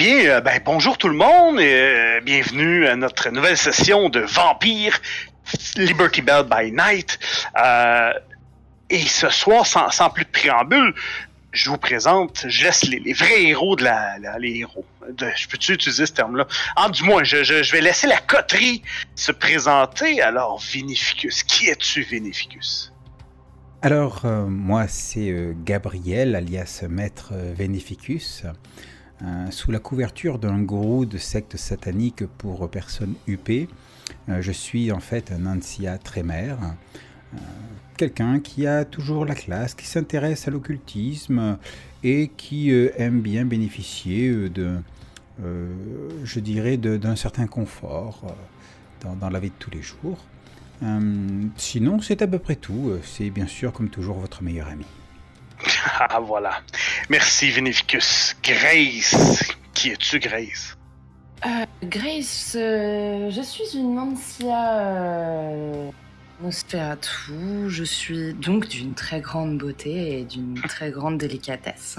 bien, euh, ben, bonjour tout le monde et euh, bienvenue à notre nouvelle session de Vampire Liberty Bell by Night. Euh, et ce soir, sans, plus de préambule, je vous présente, je laisse les, vrais héros de la, les héros. De, je peux-tu utiliser ce terme-là? Ah, du moins, je, vais laisser la coterie se présenter. Alors, Vinificus, qui es-tu, Vinificus? Alors, moi, c'est Gabriel, alias Maître Vénéficus, euh, sous la couverture d'un gourou de secte satanique pour personnes UP. euh, je suis en fait un ancien trémère, euh, quelqu'un qui a toujours la classe, qui s'intéresse à l'occultisme euh, et qui euh, aime bien bénéficier euh, de, euh, je dirais, d'un certain confort euh, dans, dans la vie de tous les jours. Euh, sinon, c'est à peu près tout. Euh, C'est bien sûr, comme toujours, votre meilleur ami. Ah, voilà. Merci, Vinificus. Grace, qui es-tu, Grace? Euh, Grace, euh, je suis une Nancia euh, Nosferatu. Je suis donc d'une très grande beauté et d'une très grande délicatesse.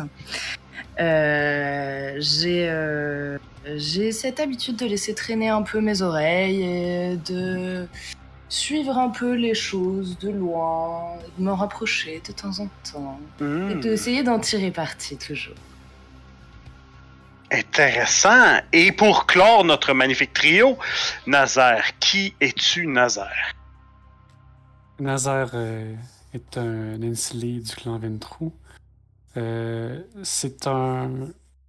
Euh, j'ai euh, j'ai cette habitude de laisser traîner un peu mes oreilles et de suivre un peu les choses de loin, de me rapprocher de temps en temps et Hmm, d'essayer d'en tirer parti toujours. Intéressant. Et pour clore notre magnifique trio, Nazaire, qui es-tu, Nazaire? Nazar euh, est un Ensilé du clan Ventrou. Euh, c'est un.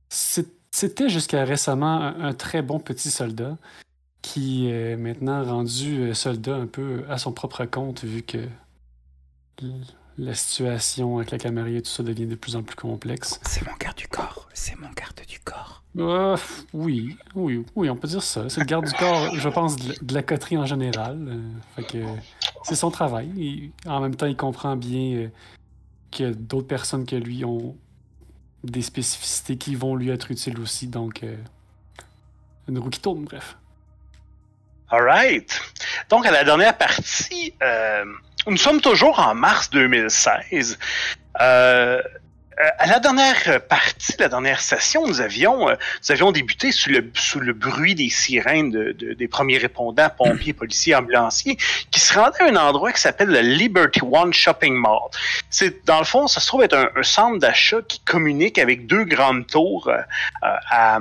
C'était jusqu'à récemment un, un très bon petit soldat qui est maintenant rendu euh, soldat un peu à son propre compte vu que la situation avec la camarilla et tout ça devient de plus en plus complexe. C'est mon garde du corps. C'est mon garde du corps. Euh, oui, oui, oui, on peut dire ça. C'est le garde du corps, je pense, de, la- coterie en général. Euh, fait que c'est son travail. Il- en même temps, il comprend bien euh, que d'autres personnes que lui ont des spécificités qui vont lui être utiles aussi. Donc, une roue qui tourne, bref. Alright. Donc, à la dernière partie, euh, nous sommes toujours en mars 2016. Euh, à la dernière partie, la dernière session, nous avions, euh, nous avions débuté sous le, sous le bruit des sirènes de- de- des premiers répondants, pompiers, policiers, ambulanciers, qui se rendaient à un endroit qui s'appelle le Liberty One Shopping Mall. C'est, dans le fond, ça se trouve être un, centre d'achat qui communique avec deux grandes tours à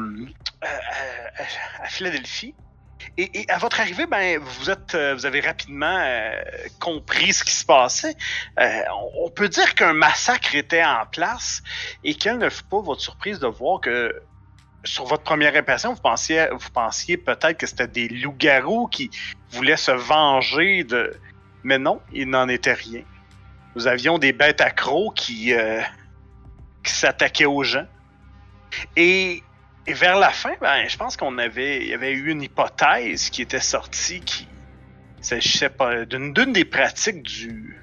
Philadelphie. Et, à votre arrivée, ben, vous êtes, euh, vous avez rapidement euh, compris ce qui se passait. Euh, on, peut dire qu'un massacre était en place et quelle ne fut pas votre surprise de voir que sur votre première impression, vous pensiez, vous pensiez peut-être que c'était des loups-garous qui voulaient se venger de, mais non, il n'en était rien. Nous avions des bêtes accros qui, qui s'attaquaient aux gens. Et et vers la fin, ben, je pense qu'on avait, il y avait eu une hypothèse qui était sortie qui s'agissait pas d'une des pratiques du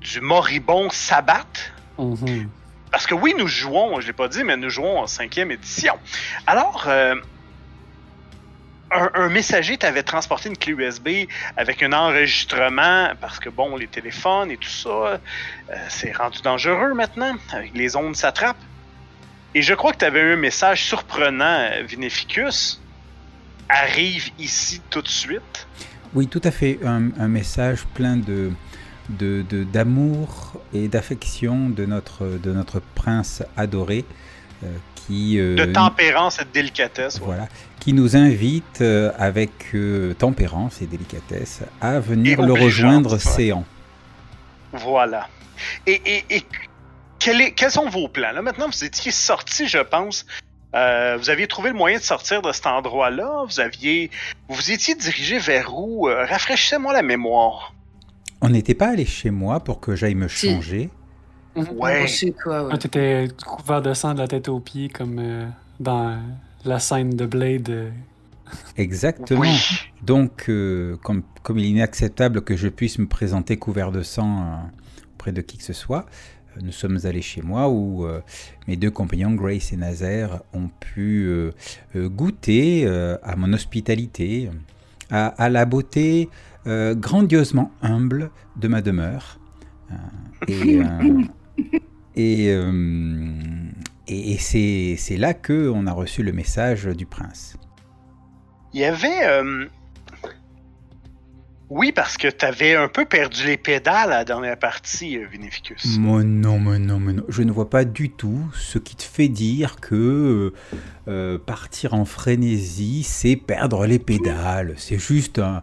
du moribond sabbat. Mhm. Parce que oui, nous jouons, je l'ai pas dit, mais nous jouons en cinquième édition. Alors, euh, un, un messager t'avait transporté une clé USB avec un enregistrement, parce que bon, les téléphones et tout ça, euh, c'est rendu dangereux maintenant, avec les ondes s'attrapent. Et je crois que tu avais eu un message surprenant, euh, Vinificus. Arrive ici tout de suite. Oui, tout à fait. Un, un message plein de de- de- d'amour et d'affection de notre, de notre prince adoré euh, qui, euh, De tempérance et de délicatesse. ouais. voilà, qui nous invite euh, avec tempérance et délicatesse à venir Et le rejoindre séant. Voilà. Et, et, et quel est- quels sont vos plans? Là, maintenant, vous étiez sorti, je pense. Euh, vous aviez trouvé le moyen de sortir de cet endroit-là. Vous aviez. Vous étiez dirigé vers où? Euh, Rafraîchissez-moi la mémoire. On n'était pas allé chez moi pour que j'aille me Si. changer. Ouais. Toi, ouais. Ah, T'étais couvert de sang de la tête aux pieds comme euh, dans la scène de Blade. euh, Exactement. Oui. Donc, euh, comme, comme il est inacceptable que je puisse me présenter couvert de sang euh, auprès de qui que ce soit, euh, nous sommes allés chez moi où euh, mes deux compagnons, Grace et Nazaire, ont pu euh, euh, goûter euh, à mon hospitalité, à, à la beauté euh, grandiosement humble de ma demeure. Et euh, et, euh, Et, et c'est c'est là que on a reçu le message du prince. Il y avait. Oui, parce que t'avais un peu perdu les pédales à la dernière partie, euh, Vinificus. Mais non, mais non, mais non. Je ne vois pas du tout ce qui te fait dire que euh, euh, partir en frénésie, c'est perdre les pédales. C'est juste un-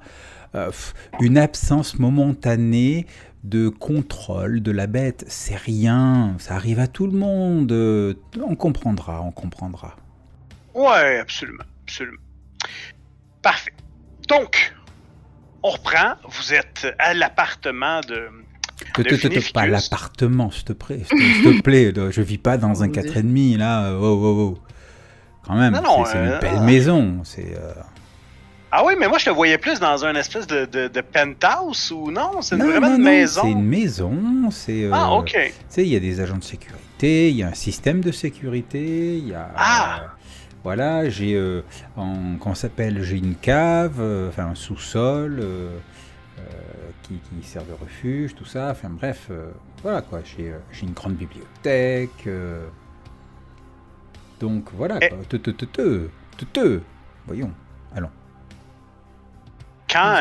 euh, une absence momentanée de contrôle de la bête. C'est rien. Ça arrive à tout le monde. On comprendra, on comprendra. Ouais, absolument, absolument. Parfait. Donc, on reprend. Vous êtes à l'appartement de. Te, Le te, te, te, Vinificus. pas l'appartement, s'il te plaît. S'il te, plaît. Je vis pas dans un Mon Dieu. 4,5 là. Oh, oh, oh. Quand même, c'est c'est euh, une belle non. maison. C'est. euh, Ah oui, mais moi je te voyais plus dans un espèce de, de, de penthouse ou non? C'est vraiment non, une maison. C'est une maison. C'est. euh, Ah, ok. Tu sais, il y a des agents de sécurité, il y a un système de sécurité, il y a. Ah. Voilà, j'ai. euh, en- s'appelle J'ai une cave, euh, enfin un sous-sol euh, qui, qui sert de refuge, tout ça. Enfin bref, voilà quoi. J'ai une grande bibliothèque. donc voilà Eh. quoi. Te, te, te, te, te, te. Voyons, allons. Quand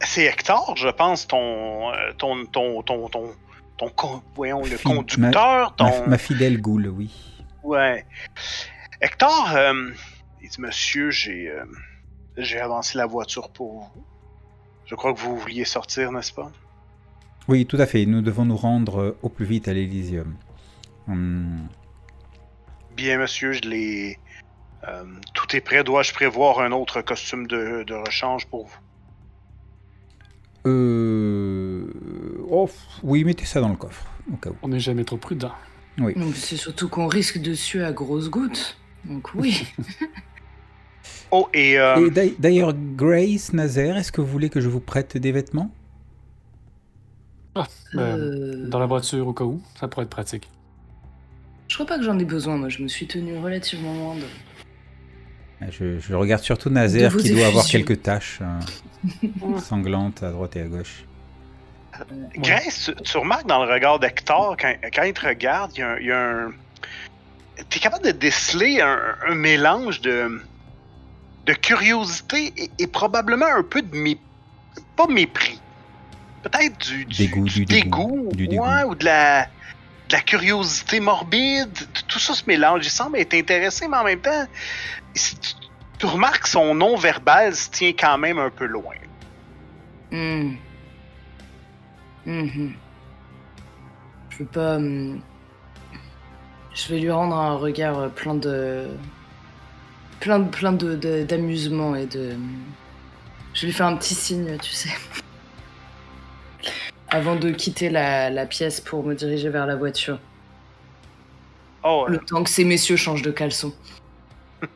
c'est Hector, je pense, ton. ton. ton. ton. ton. ton voyons, le conducteur, Ma, ton. ma fidèle goule, oui. Ouais. Hector, euh, il dit Monsieur, j'ai. euh, j'ai avancé la voiture pour vous. Je crois que vous vouliez sortir, n'est-ce pas? Oui, tout à fait. Nous devons nous rendre euh, au plus vite à l'Elysium. Hum, Bien, monsieur, je l'ai. euh, tout est prêt. Dois-je prévoir un autre costume de, de rechange pour vous? Euh... oh, oui, mettez ça dans le coffre, au cas où. On n'est jamais trop prudent. Oui. Donc c'est surtout qu'on risque dessus à grosses gouttes. Donc oui. Oh, et. euh, Et d'ailleurs, Grace, Nazaire, est-ce que vous voulez que je vous prête des vêtements? Ben, Euh, Dans la voiture au cas où, ça pourrait être pratique. Je crois pas que j'en ai besoin. Moi, je me suis tenue relativement loin de. Ah, je, je regarde surtout Nazaire qui doit avoir quelques taches euh, sanglantes à droite et à gauche. Grace, tu, tu remarques dans le regard d'Hector, quand, quand il te regarde, il y a un. il y a un- T'es capable de déceler un, un mélange de, de curiosité et, et probablement un peu de mépris. Pas mépris. Peut-être du, du, Dégoût, du dégoût, du dégoût. ouais, ou de la, de la curiosité morbide. Tout ça se mélange. Il semble être intéressé, mais en même temps, tu, tu remarques que son nom verbal se tient quand même un peu loin. Hmm. Mhm. Je veux pas. Je vais lui rendre un regard plein de. plein de plein de d'amusement et de. Je vais lui faire un petit signe, tu sais. Avant de quitter la, la pièce pour me diriger vers la voiture. Oh, euh, Le temps que ces messieurs changent de caleçon.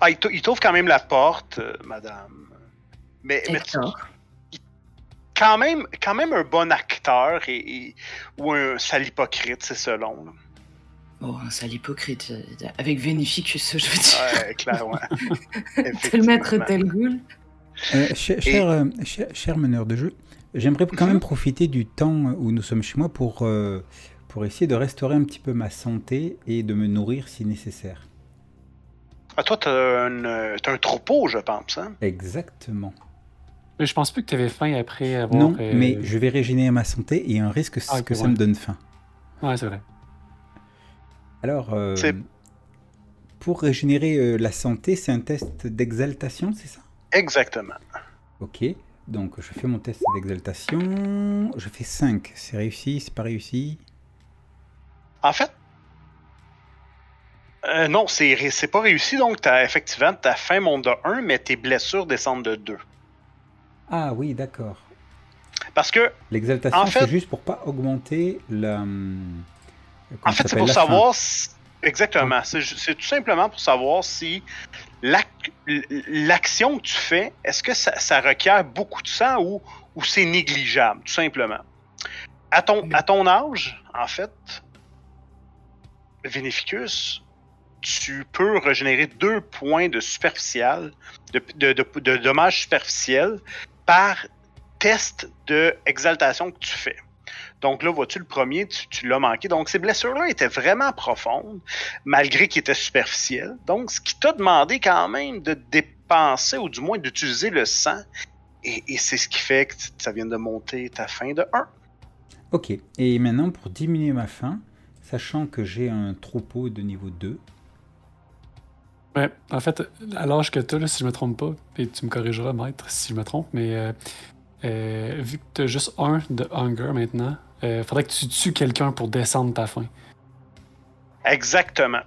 Ah, il il t'ouvre quand même la porte, euh, madame. Mais, mais tu- quand même, quand même un bon acteur et, et- ou un sale hypocrite, c'est selon. là. Oh, un sale hypocrite. euh, Avec Vénificus, je veux dire. Ouais, clairement. Tel maître, tel goule. Euh, cher, cher, euh, cher- cher meneur de jeu, j'aimerais quand Mhm. même profiter du temps où nous sommes chez moi pour, euh, pour essayer de restaurer un petit peu ma santé et de me nourrir si nécessaire. Ah, toi, t'as un, euh, un troupeau, je pense. Hein? Exactement. Mais je pense plus que tu avais faim après avoir. Non, euh, mais je vais régénérer ma santé et un risque c'est Ah, que ça me donne faim. Ouais, c'est vrai. Alors, euh, pour régénérer euh, la santé, c'est un test d'exaltation, c'est ça? Exactement. Ok, donc je fais mon test d'exaltation. Je fais 5. C'est réussi, c'est pas réussi? En fait, euh, non, c'est ré- pas réussi, donc t'as, effectivement, ta faim monte de 1, mais tes blessures descendent de 2. Ah oui, d'accord. Parce que, L'exaltation, En fait- c'est juste pour pas augmenter la. hum, comment en fait, c'est pour savoir si- Exactement. C'est, tout simplement pour savoir si l'ac- l'action que tu fais, est-ce que ça, ça requiert beaucoup de sang ou, ou c'est négligeable, tout simplement? À ton, à ton âge, en fait, Vénéficus, tu peux régénérer deux points de superficiel, de, de, de, de dommages superficiels par test de exaltation que tu fais. Donc là, vois-tu, le premier, tu, tu l'as manqué. Donc ces blessures-là étaient vraiment profondes, malgré qu'ils étaient superficielles. Donc, ce qui t'a demandé quand même de dépenser, ou du moins d'utiliser le sang, et, et c'est ce qui fait que ça vient de monter ta faim de 1. Ok, et maintenant pour diminuer ma faim, sachant que j'ai un troupeau de niveau 2, Ouais, en fait, à l'âge que tu as, si je me trompe pas, et tu me corrigeras, maître, si je me trompe, mais euh, euh, vu que tu as juste un de hunger maintenant, euh, faudrait que tu tues quelqu'un pour descendre ta faim. Exactement.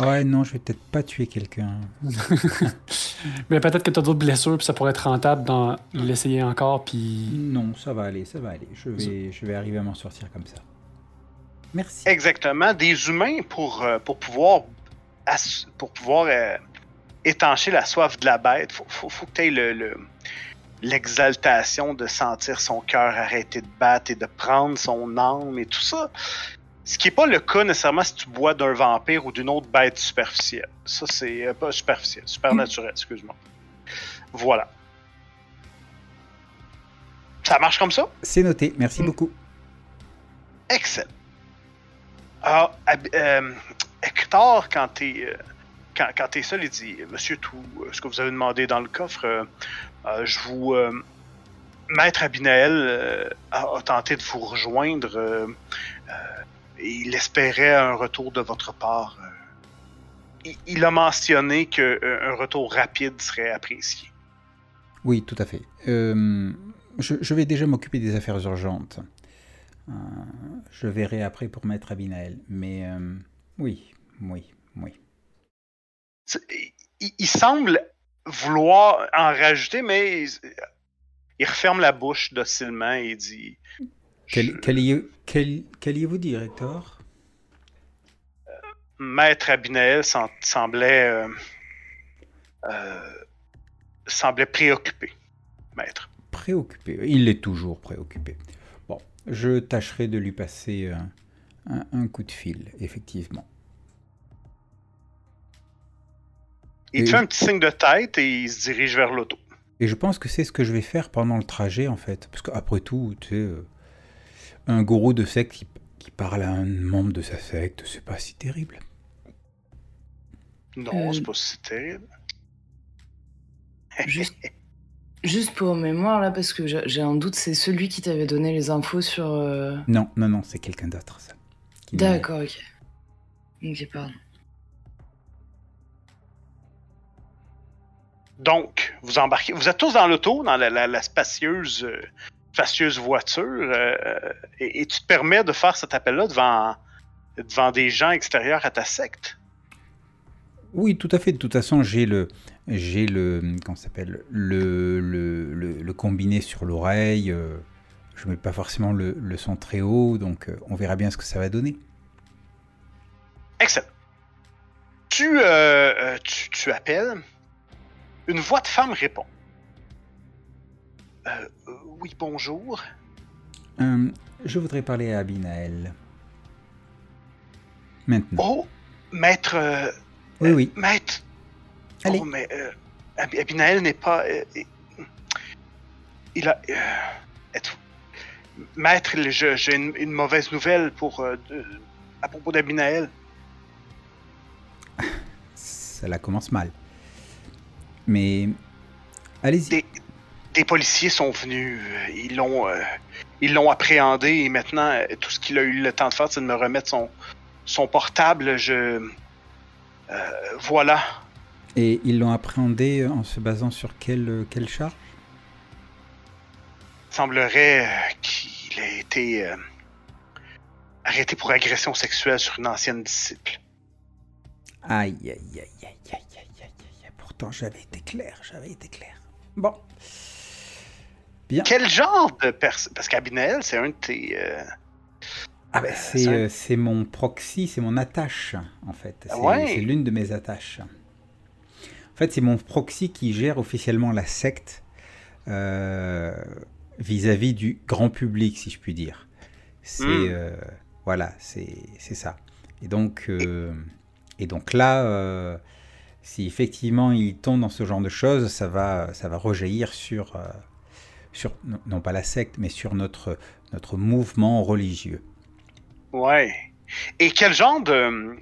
ouais non, je vais peut-être pas tuer quelqu'un. mais peut-être que tu as d'autres blessures, puis ça pourrait être rentable d'en l'essayer encore, puis. Non, ça va aller, ça va aller. Je vais, je vais arriver à m'en sortir comme ça. Merci. Exactement. Des humains, pour, euh, pour pouvoir, ass- pour pouvoir euh, étancher la soif de la bête, faut, faut, faut que tu aies le, le- l'exaltation de sentir son cœur arrêter de battre et de prendre son âme et tout ça. Ce qui n'est pas le cas nécessairement si tu bois d'un vampire ou d'une autre bête superficielle. Ça, c'est euh, pas superficiel, supernaturel, excuse-moi. Voilà. Ça marche comme ça? C'est noté, merci Mm. beaucoup. Excellent. Alors, Ab- euh, Hector, quand t'es euh, quand, quand t'es seul, il dit Monsieur Tout, ce que vous avez demandé dans le coffre, je vous. euh, Maître Abinael euh, a, a tenté de vous rejoindre. euh, euh, et il espérait un retour de votre part. euh. Il, il a mentionné qu'un retour rapide serait apprécié. Oui, tout à fait. Euh, je, je vais déjà m'occuper des affaires urgentes. Euh, je verrai après pour Maître Abinael. Mais euh, oui, oui, oui. Il semble vouloir en rajouter, mais il, il referme la bouche docilement et dit Quel- quel- Qu'alliez-vous dire, Hector Maître Abinael sem- semblait euh, euh, semblait préoccupé. Maître. Préoccupé. Il est toujours préoccupé. Bon, je tâcherai de lui passer un, un coup de fil, effectivement. Il te fait un petit signe de tête et il se dirige vers l'auto. Et je pense que c'est ce que je vais faire pendant le trajet, en fait. Parce qu'après tout, tu sais, euh, un gourou de secte qui, qui parle à un membre de sa secte, c'est pas si terrible. Non, Euh, c'est pas si terrible. Juste, juste pour mémoire, là, parce que j'ai un doute, c'est celui qui t'avait donné les infos sur. euh, Non, non, non, c'est quelqu'un d'autre, ça. D'accord, ok. Ok, pardon. Donc, vous embarquez. Vous êtes tous dans l'auto, dans la, la- la spacieuse, euh, spacieuse voiture, euh, et, et tu te permets de faire cet appel-là devant, devant des gens extérieurs à ta secte? Oui, tout à fait. De toute façon, j'ai le, j'ai le, comment s'appelle, le, le, le, le combiné sur l'oreille. euh, je mets pas forcément le, le son très haut, donc on verra bien ce que ça va donner. Excellent. Tu, euh, tu, tu appelles. Une voix de femme répond. Euh, oui, bonjour. Euh, je voudrais parler à Abinael. Maintenant. Oh, maître. euh, oui, oui. maître. Allez. Oh, mais Ab- Abinael n'est pas. il- a. maître, j'ai une, une mauvaise nouvelle pour, de- à propos d'Abinael. Ça la commence mal. Mais allez-y. Des, des policiers sont venus. euh, Ils l'ont. euh, ils l'ont appréhendé et maintenant, euh, tout ce qu'il a eu le temps de faire, c'est de me remettre son, son portable. Je. euh, voilà. Et ils l'ont appréhendé en se basant sur quelle, quelle charge Il semblerait qu'il ait été euh, arrêté pour agression sexuelle sur une ancienne disciple. Aïe, aïe, aïe, aïe, aïe, aïe, aïe, aïe, aïe. Pourtant, j'avais été clair, j'avais été clair. Bon. Bien. Quel genre de personne Parce qu'Abinael, c'est un de tes. euh, Ah ben, Euh, c'est euh, c'est mon proxy, c'est mon attache, en fait. C'est Ouais. l'une de mes attaches. En fait, c'est mon proxy qui gère officiellement la secte euh, vis-à-vis du grand public, si je puis dire. C'est Mm. voilà, c'est ça. Et donc et donc là, si effectivement il tombe dans ce genre de choses, ça va ça va rejaillir sur euh, sur non pas la secte, mais sur notre, notre mouvement religieux. Ouais. Et quel genre de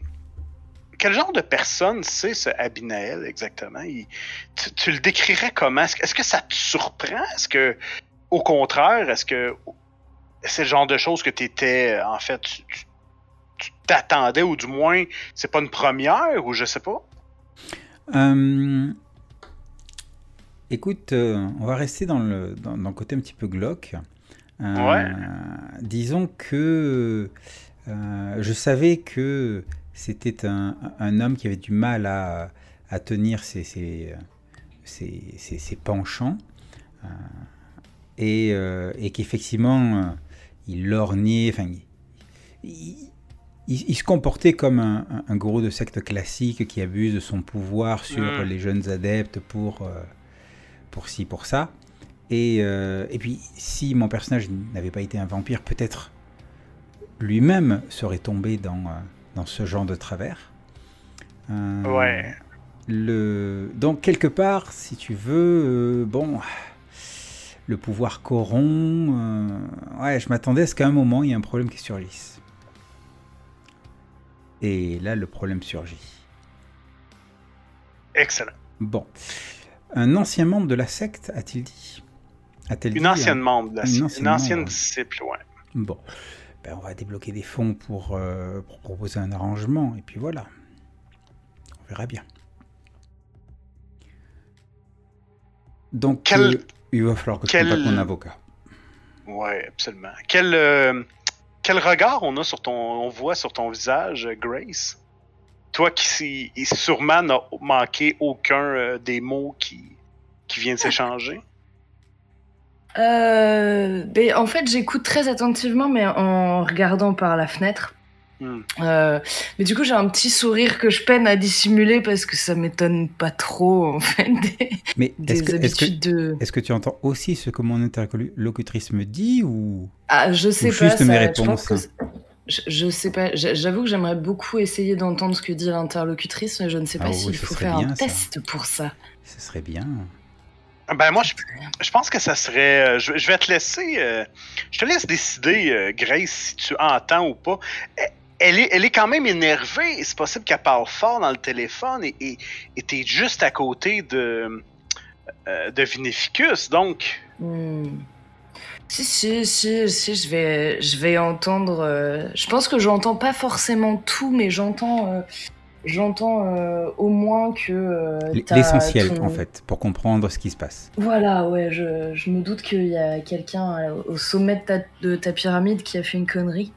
quel genre de personne c'est ce Abinael exactement? Tu, le décrirais comment? Est-ce que ça te surprend? Est-ce que au contraire, est-ce que c'est le genre de choses que tu étais en fait tu t'attendais ou du moins c'est pas une première ou je sais pas? Euh, Écoute, euh, on va rester dans le, dans, le côté un petit peu glauque. Euh, ouais. Disons que je savais que c'était un, un, homme qui avait du mal à, à tenir ses, ses, ses, ses penchants et, et qu'effectivement il lorgnait, enfin, il, il, se comportait comme un, gourou de secte classique qui abuse de son pouvoir sur mm. les jeunes adeptes pour, euh, pour ci, pour ça. Et, euh, et puis, si mon personnage n'avait pas été un vampire, peut-être lui-même serait tombé dans, euh, dans ce genre de travers. ouais. Le... Donc, quelque part, si tu veux, bon, le pouvoir corrompt. ouais, je m'attendais à ce qu'à un moment, il y ait un problème qui surgisse. Et là, le problème surgit. Excellent. Bon. Un ancien membre de la secte, a-t-il dit? Une ancienne membre de la secte. Une ancienne, disciple, ouais. Bon. Ben, on va débloquer des fonds pour, euh, pour, proposer un arrangement, et puis voilà. On verra bien. Donc, Quel... euh, il va falloir que Quel... je contacte mon avocat. Ouais, absolument. Quel, euh, quel regard on a sur ton, on voit sur ton visage, Grace? Toi qui sûrement n'a manqué aucun euh, des mots qui, qui viennent s'échanger? Euh, ben, en fait, j'écoute très attentivement, mais en regardant par la fenêtre. Hmm. Euh, mais du coup, j'ai un petit sourire que je peine à dissimuler parce que ça m'étonne pas trop, en fait, des, mais habitudes de. Est-ce que tu entends aussi ce que mon interlocutrice me dit ou. Ah, je sais pas. Juste mes réponses. Je, sais pas. J'avoue que j'aimerais beaucoup essayer d'entendre ce que dit l'interlocutrice, mais je ne sais pas ah s'il faut faire un test pour ça. Ce serait bien. Ben moi, je, pense que ça serait. Euh, je, vais te laisser. Euh, je te laisse décider, Grace, si tu entends ou pas. Elle est, elle est quand même énervée. C'est possible qu'elle parle fort dans le téléphone et, t'es juste à côté de, euh, de Vinificus, donc. Hmm. Si, si, si, si, je vais, je vais entendre. Euh, je pense que j'entends pas forcément tout, mais j'entends. Euh, j'entends au moins que. L'essentiel, en fait, pour comprendre ce qui se passe. Voilà, ouais, je, je me doute qu'il y a quelqu'un au sommet de ta, de ta pyramide qui a fait une connerie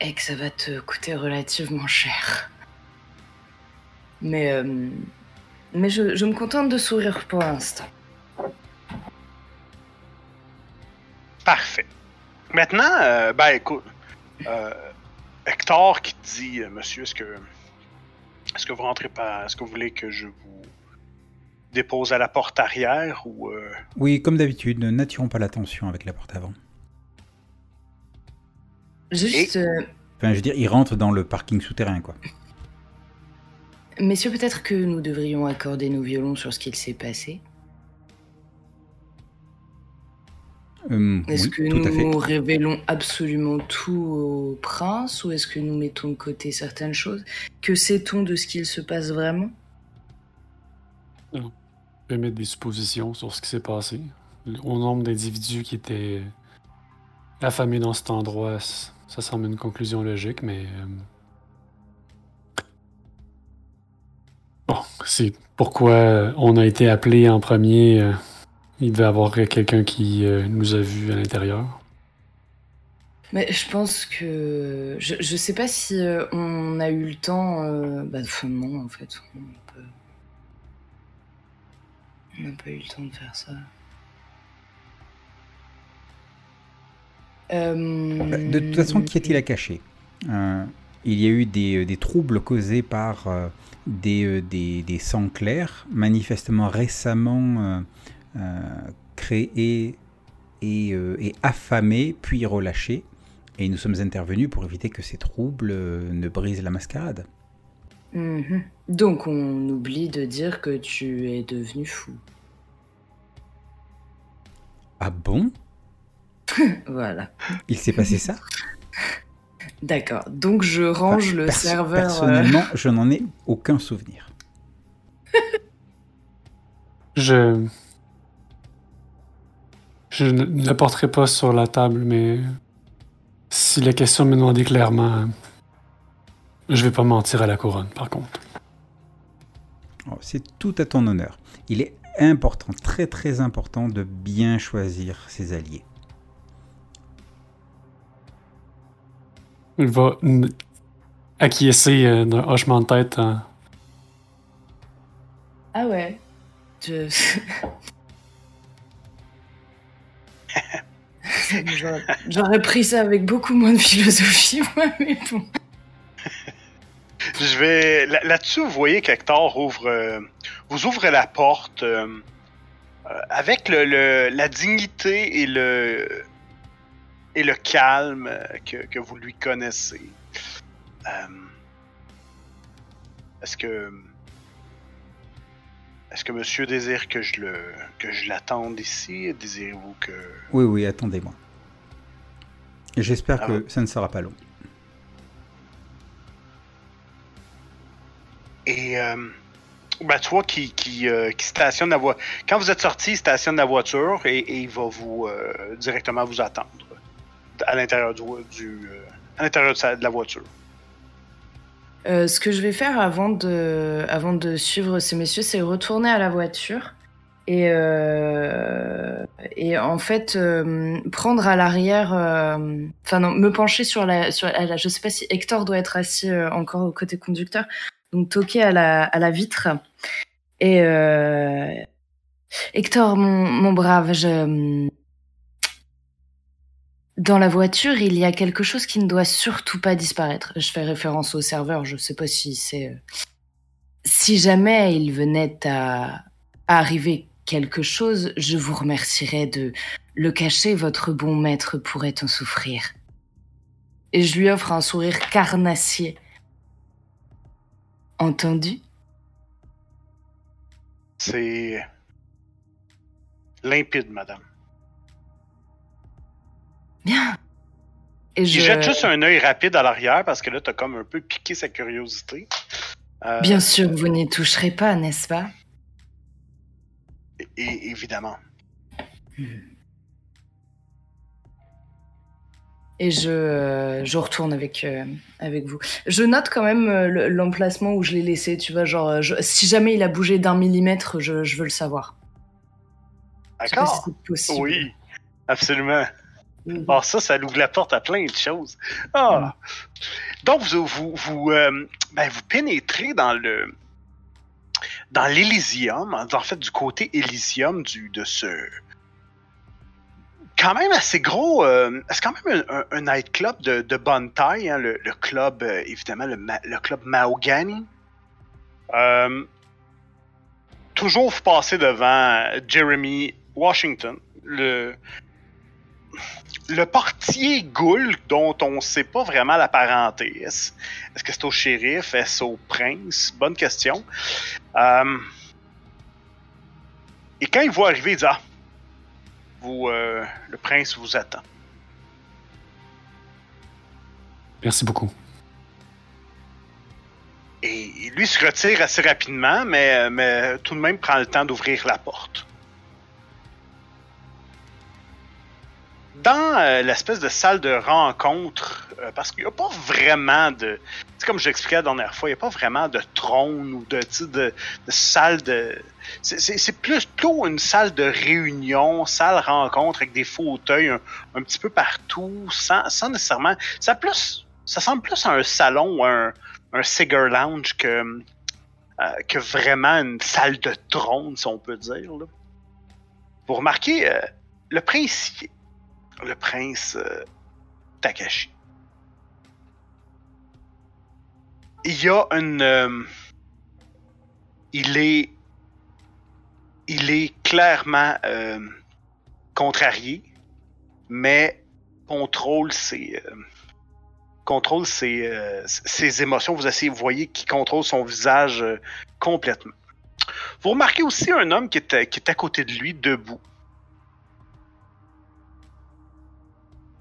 et que ça va te coûter relativement cher. Mais, euh, mais je, je, me contente de sourire pour l'instant. Parfait. Maintenant, euh, ben écoute, euh, Hector qui te dit, monsieur, est-ce que, est-ce que vous rentrez pas, est-ce que vous voulez que je vous dépose à la porte arrière ou Oui, comme d'habitude, n'attirons pas l'attention avec la porte avant. Juste. Euh, enfin, je veux dire, il rentre dans le parking souterrain, quoi. Messieurs, peut-être que nous devrions accorder nos violons sur ce qu'il s'est passé. Euh, est-ce que nous révélons absolument tout au prince ou est-ce que nous mettons de côté certaines choses? Que sait-on de ce qu'il se passe vraiment? On peut mettre des suppositions sur ce qui s'est passé. Au nombre d'individus qui étaient affamés dans cet endroit, ça semble une conclusion logique, mais. Euh, bon, c'est pourquoi on a été appelé en premier. Euh, il devait y avoir quelqu'un qui euh, nous a vus à l'intérieur. Mais je pense que. Je, je sais pas si on a eu le temps. Bah, non, en fait. On n'a pas eu le temps de faire ça. De toute façon, qu'y a-t-il à cacher euh, Il y a eu des, euh, troubles causés par des, des, sangs clairs, manifestement récemment créés et, et, affamés, puis relâchés. Et nous sommes intervenus pour éviter que ces troubles ne brisent la mascarade. Mhm. Donc on oublie de dire que tu es devenu fou. Ah bon? Voilà. Il s'est passé ça D'accord. Donc je range Enfin, le perso- serveur. euh, Personnellement, je n'en ai aucun souvenir. Je. Je ne la porterai pas sur la table, mais. Si la question me demandait clairement. Je vais pas mentir à la couronne, par contre. Oh, C'est tout à ton honneur. Il est important, très très important de bien choisir ses alliés. Il va acquiescer euh, d'un hochement de tête. en- Ah ouais. Je... J'aurais- pris ça avec beaucoup moins de philosophie, moi, mais bon. Je vais. là- Là-dessus, vous voyez qu'Hector ouvre. euh, vous ouvrez la porte euh, euh, avec le, le- la dignité et le. Et le calme euh, que, que vous lui connaissez. Euh, Est-ce que. Est-ce que monsieur désire que je le que je l'attende ici? Désirez-vous que. Oui, oui, attendez-moi. J'espère Ah que ça ne sera pas long. Et euh, ben, toi qui, qui, euh, qui stationne la voiture. Quand vous êtes sorti, il stationne la voiture et, et il va vous euh, directement vous attendre à l'intérieur du, euh, à l'intérieur de, la voiture. Euh, ce que je vais faire avant de, avant de suivre ces messieurs, c'est retourner à la voiture et, euh, et en fait prendre à l'arrière, enfin non, me pencher sur la, sur la, je sais pas si Hector doit être assis encore au côté conducteur, donc toquer à la, à la vitre et Hector, mon, mon brave, je dans la voiture, il y a quelque chose qui ne doit surtout pas disparaître. Je fais référence au serveur, je sais pas si c'est... Si jamais il venait à, à arriver quelque chose, je vous remercierais de le cacher, votre bon maître pourrait en souffrir. Et je lui offre un sourire carnassier. Entendu? C'est limpide, madame. Bien. Et Il je... jette juste un œil rapide à l'arrière parce que là, t'as comme un peu piqué sa curiosité. Euh, Bien sûr, vous n'y toucherez pas, n'est-ce pas? évidemment. Et je, je retourne avec, euh, avec vous. Je note quand même euh, le- l'emplacement où je l'ai laissé, tu vois, genre, je- si jamais il a bougé d'un millimètre, je, je veux le savoir. D'accord? Oui, absolument. Mhm. Ah, ça, ça ouvre la porte à plein de choses. Ah. Donc, vous, vous, vous, euh, ben, vous pénétrez dans le dans l'Elysium, en en fait, du côté Elysium du, de ce quand même assez gros, euh, c'est quand même un, un- un nightclub de, de bonne taille, hein, le, le club, euh, évidemment, le, le club Mahogany. Euh, toujours vous passez devant Jeremy Washington, le, le portier Gould, dont on ne sait pas vraiment la parenté. Est-ce que c'est au shérif? Est-ce au prince? Bonne question. Euh, et quand il voit arriver, il dit Ah, vous, euh, le prince vous attend. Merci beaucoup. Et lui se retire assez rapidement, mais, mais tout de même prend le temps d'ouvrir la porte. Dans euh, l'espèce de salle de rencontre, euh, parce qu'il n'y a pas vraiment de. Comme je l'expliquais la dernière fois, il n'y a pas vraiment de trône ou de, de, de salle de. C'est- plutôt une salle de réunion, salle rencontre avec des fauteuils un, petit peu partout, sans, nécessairement. Ça, plus, ça semble plus à un salon ou un, un cigar lounge que, euh, que vraiment une salle de trône, si on peut dire. Vous remarquez, le prince, le prince euh, Takashi, il y a une, euh, il est, il est clairement euh, contrarié, mais contrôle ses, contrôle ses, émotions. Vous, essayez, vous voyez qu'il contrôle son visage complètement. Vous remarquez aussi un homme qui est, qui est à côté de lui, debout.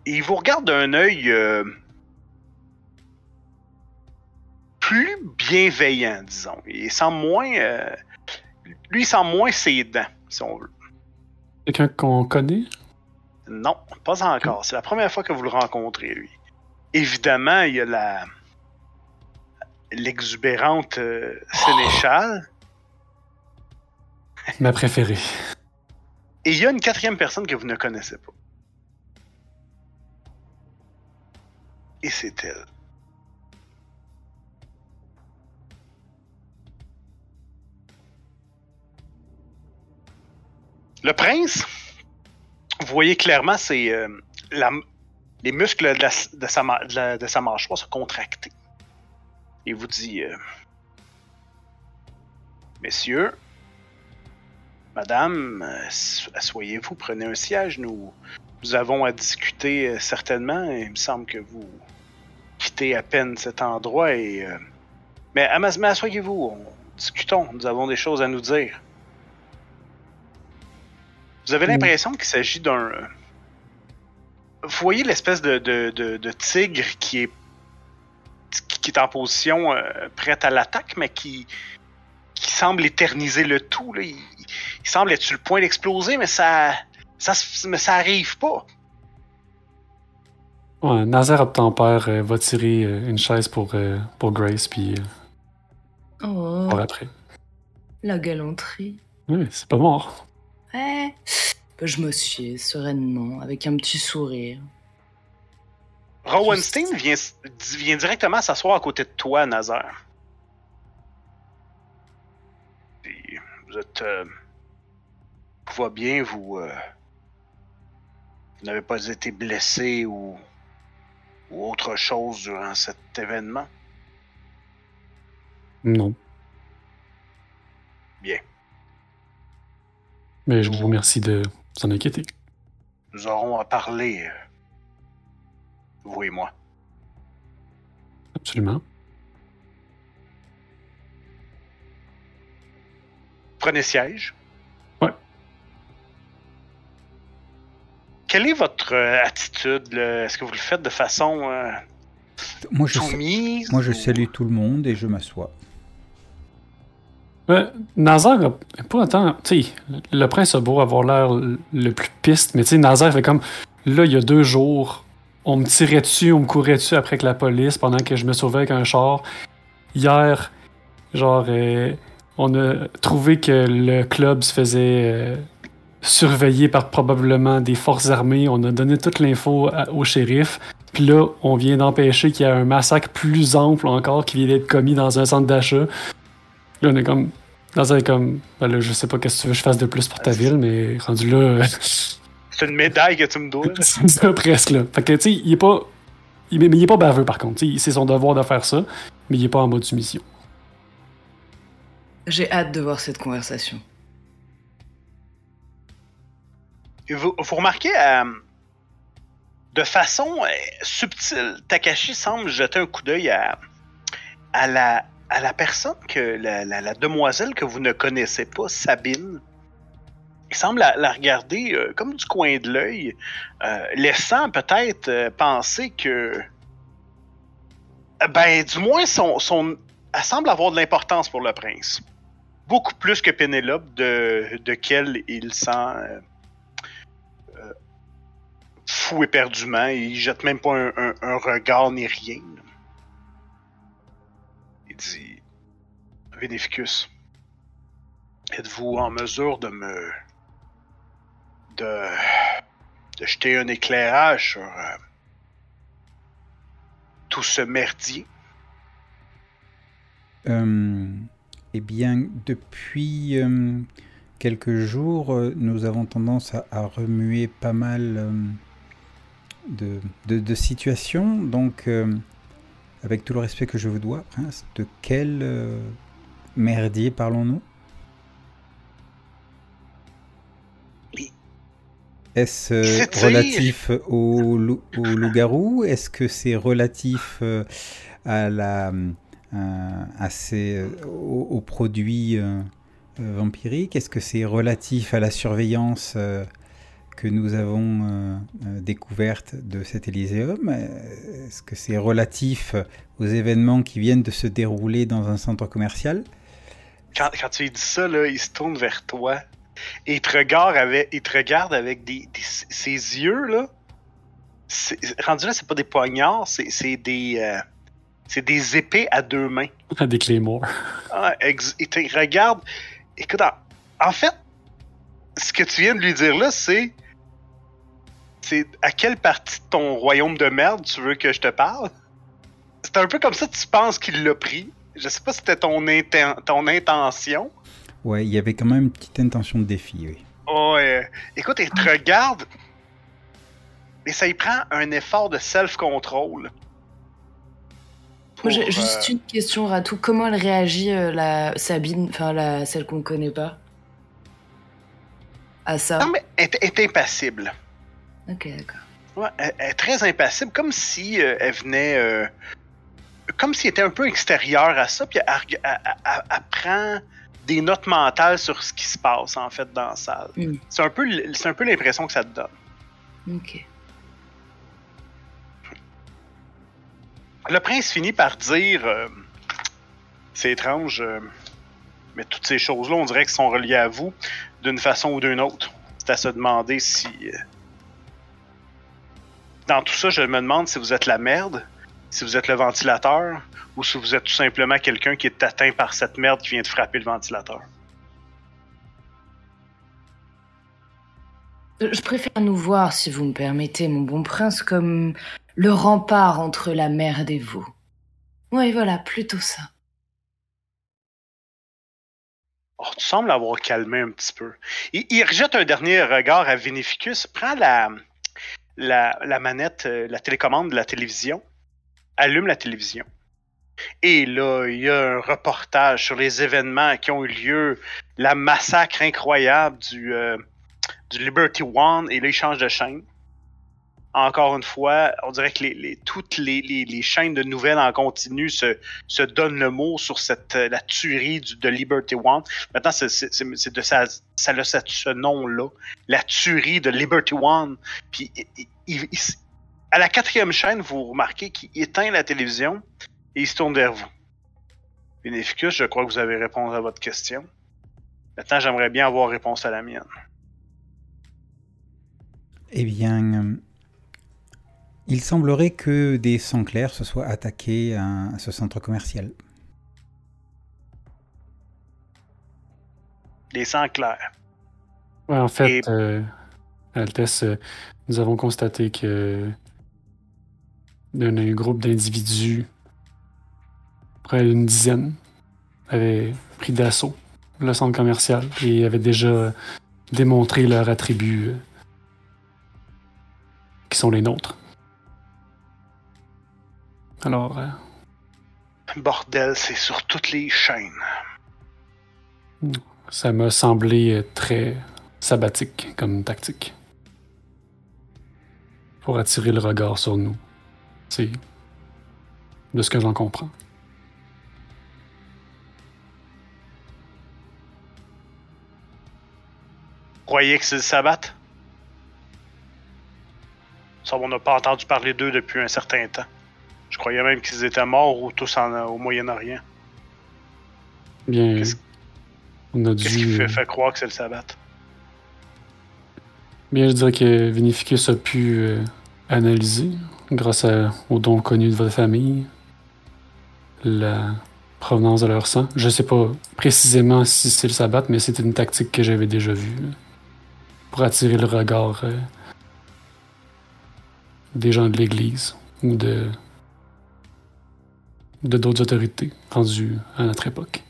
Il vous regarde d'un œil euh, plus bienveillant, disons. Il semble moins. euh, lui, il semble moins ses dents, si on veut. Quelqu'un qu'on connaît? Non, pas encore. C'est la première fois que vous le rencontrez, lui. Évidemment, il y a la. l'exubérante euh, sénéchale. Ma préférée. Et il y a une quatrième personne que vous ne connaissez pas. Et c'est elle. Le prince, vous voyez clairement, c'est euh, les muscles de, de sa, de la- mâchoire se contractés. Il vous dit, euh, messieurs, Madame, euh, asseyez-vous, prenez un siège. Nous, nous avons à discuter certainement. Il me semble que vous quittez à peine cet endroit et. euh, Mais, mais asseyez-vous, on- discutons. Nous avons des choses à nous dire. Vous avez Mm. l'impression qu'il s'agit d'un. Vous voyez l'espèce de, de, de- de tigre qui est qui est en position euh, prête à l'attaque, mais qui qui semble éterniser le tout. Là. Il, il semble être sur le point d'exploser, mais ça, ça, mais ça arrive pas. Ouais, Nazaire Obtempère euh, va tirer euh, une chaise pour, euh, pour Grace, puis euh, Oh, pour après. la galanterie. Oui, c'est pas mort. Ouais. Bah, je m'assieds sereinement, avec un petit sourire. Rowenstein vient, vient directement s'asseoir à côté de toi, Nazar. Et Vous êtes. euh, tout va bien, vous. euh, vous n'avez pas été blessé ou, ou autre chose durant cet événement? Non. Bien. Mais je vous remercie de s'en inquiéter. Nous aurons à parler, euh, vous et moi. Absolument. Prenez siège. Quelle est votre euh, attitude? Est-ce que vous le faites de façon euh, Moi, je, soumise? moi, je salue tout le monde et je m'assois. Ouais, Nazaire a pas autant. Tu sais, le prince a beau avoir l'air le plus piste, mais tu sais, Nazaire fait comme. Là, il y a deux jours, on me tirait dessus, on me courait dessus après que la police pendant que je me sauvais avec un char. Hier, genre, euh, on a trouvé que le club se faisait euh, surveiller par probablement des forces armées. On a donné toute l'info à- au shérif. Puis là, on vient d'empêcher qu'il y ait un massacre plus ample encore qui vient d'être commis dans un centre d'achat. Là, on est comme. Dans un comme. Ben là, je sais pas qu'est-ce que tu veux que je fasse de plus pour ta ville, mais rendu là. euh, C'est une médaille que tu me dois. là. c'est ça, presque là. Fait que, tu sais, il est pas. Il, mais il est pas baveux par contre. C'est son devoir de faire ça, mais il est pas en mode soumission. J'ai hâte de voir cette conversation. Vous, remarquez, euh, de façon euh, subtile, Takashi semble jeter un coup d'œil à, la, personne que la, demoiselle que vous ne connaissez pas, Sabine. Il semble la, regarder euh, comme du coin de l'œil, laissant peut-être penser que. Ben, du moins, son, elle semble avoir de l'importance pour le prince. Beaucoup plus que Pénélope, de, de il sent. Fou éperdument. Il jette même pas un, regard ni rien. Il dit Vénéficus, êtes-vous en mesure de me. de. de jeter un éclairage sur. euh, tout ce merdier? Euh, eh bien, depuis euh, quelques jours, nous avons tendance à, remuer pas mal de, de- de situations. Donc, euh, avec tout le respect que je vous dois, Prince, de quel euh, merdier parlons-nous? Est-ce euh, relatif au, loup- au loup-garou? Est-ce que c'est relatif à la à ces, aux, aux produits vampiriques? Est-ce que c'est relatif à la surveillance que nous avons euh, euh, découvertes de cet Élyséeum Est-ce que c'est relatif aux événements qui viennent de se dérouler dans un centre commercial? Quand, quand tu lui dis ça, là, il se tourne vers toi et il te regarde avec, il te regarde avec des, des- ses yeux, là. Rendu là, c'est pas des poignards, c'est c'est des, euh, c'est des épées à deux mains. Des Claymore. Ah, te regarde. Écoute, en, en fait, ce que tu viens de lui dire là, c'est. C'est à quelle partie de ton royaume de merde tu veux que je te parle? C'est un peu comme ça que tu penses qu'il l'a pris. Je sais pas si c'était ton, inten- ton intention. Ouais, il y avait quand même une petite intention de défi, oui. Ouais. Écoute, il te regarde. Et ça y prend un effort de self-control. Moi, j'ai Pour, juste euh, une question, Ratou. Comment elle réagit, euh, la Sabine, enfin la celle qu'on ne connaît pas, à ça Non, mais elle est- elle est impassible. Ok, d'accord. Ouais, elle, elle est très impassible, comme si euh, elle venait. euh, comme si elle était un peu extérieure à ça, puis elle, prend des notes mentales sur ce qui se passe, en fait, dans la salle. Mm. C'est un peu un peu l'impression que ça te donne. Ok. Le prince finit par dire euh, C'est étrange, mais toutes ces choses-là, on dirait qu'elles sont reliées à vous d'une façon ou d'une autre. C'est à se demander si. Dans tout ça, je me demande si vous êtes la merde, si vous êtes le ventilateur, ou si vous êtes tout simplement quelqu'un qui est atteint par cette merde qui vient de frapper le ventilateur. Je préfère nous voir, si vous me permettez, mon bon prince, comme le rempart entre la merde et vous. Oui, voilà, plutôt ça. Oh, tu sembles avoir calmé un petit peu. Il, il rejette un dernier regard à Vinificus, prend la, la, manette, euh, la télécommande de la télévision, allume la télévision. Et là, il y a un reportage sur les événements qui ont eu lieu, la massacre incroyable du, euh, du Liberty One, et là, il change de chaîne. Encore une fois, on dirait que toutes les, chaînes de nouvelles en continu se, donnent le mot sur euh, la tuerie de Liberty One. Maintenant, c'est- de ça, ça a ce nom-là, la tuerie de Liberty One. Puis, à la quatrième chaîne, vous remarquez qu'il éteint la télévision et il se tourne vers vous. Bénéficus, je crois que vous avez répondu à votre question. Maintenant, j'aimerais bien avoir réponse à la mienne. Eh bien, euh, il semblerait que des sangs clairs se soient attaqués à, ce centre commercial. Les sangs clairs. Ouais, en fait, Et- euh, Altesse, euh, nous avons constaté que d'un un groupe d'individus, près d'une dizaine, avait pris d'assaut le centre commercial et avait déjà démontré leurs attributs euh, qui sont les nôtres. Alors, euh, Bordel, c'est sur toutes les chaînes. ça m'a semblé euh, très sabbatique comme tactique. Pour attirer le regard sur nous. C'est de ce que j'en comprends. croyez que c'est le sabbat? Ça, on n'a pas entendu parler d'eux depuis un certain temps. Je croyais même qu'ils étaient morts ou tous en, au Moyen-Orient. Bien, Qu'est-ce- a Qu'est-ce qui dû. fait, fait croire que c'est le sabbat? Bien, je dirais que Vinificus a pu euh, analyser, grâce à- aux dons connus de votre famille, la provenance de leur sang. Je sais pas précisément si c'est le sabbat, mais c'était une tactique que j'avais déjà vue pour attirer le regard euh, des gens de l'Église ou de de d'autres autorités rendues à notre époque.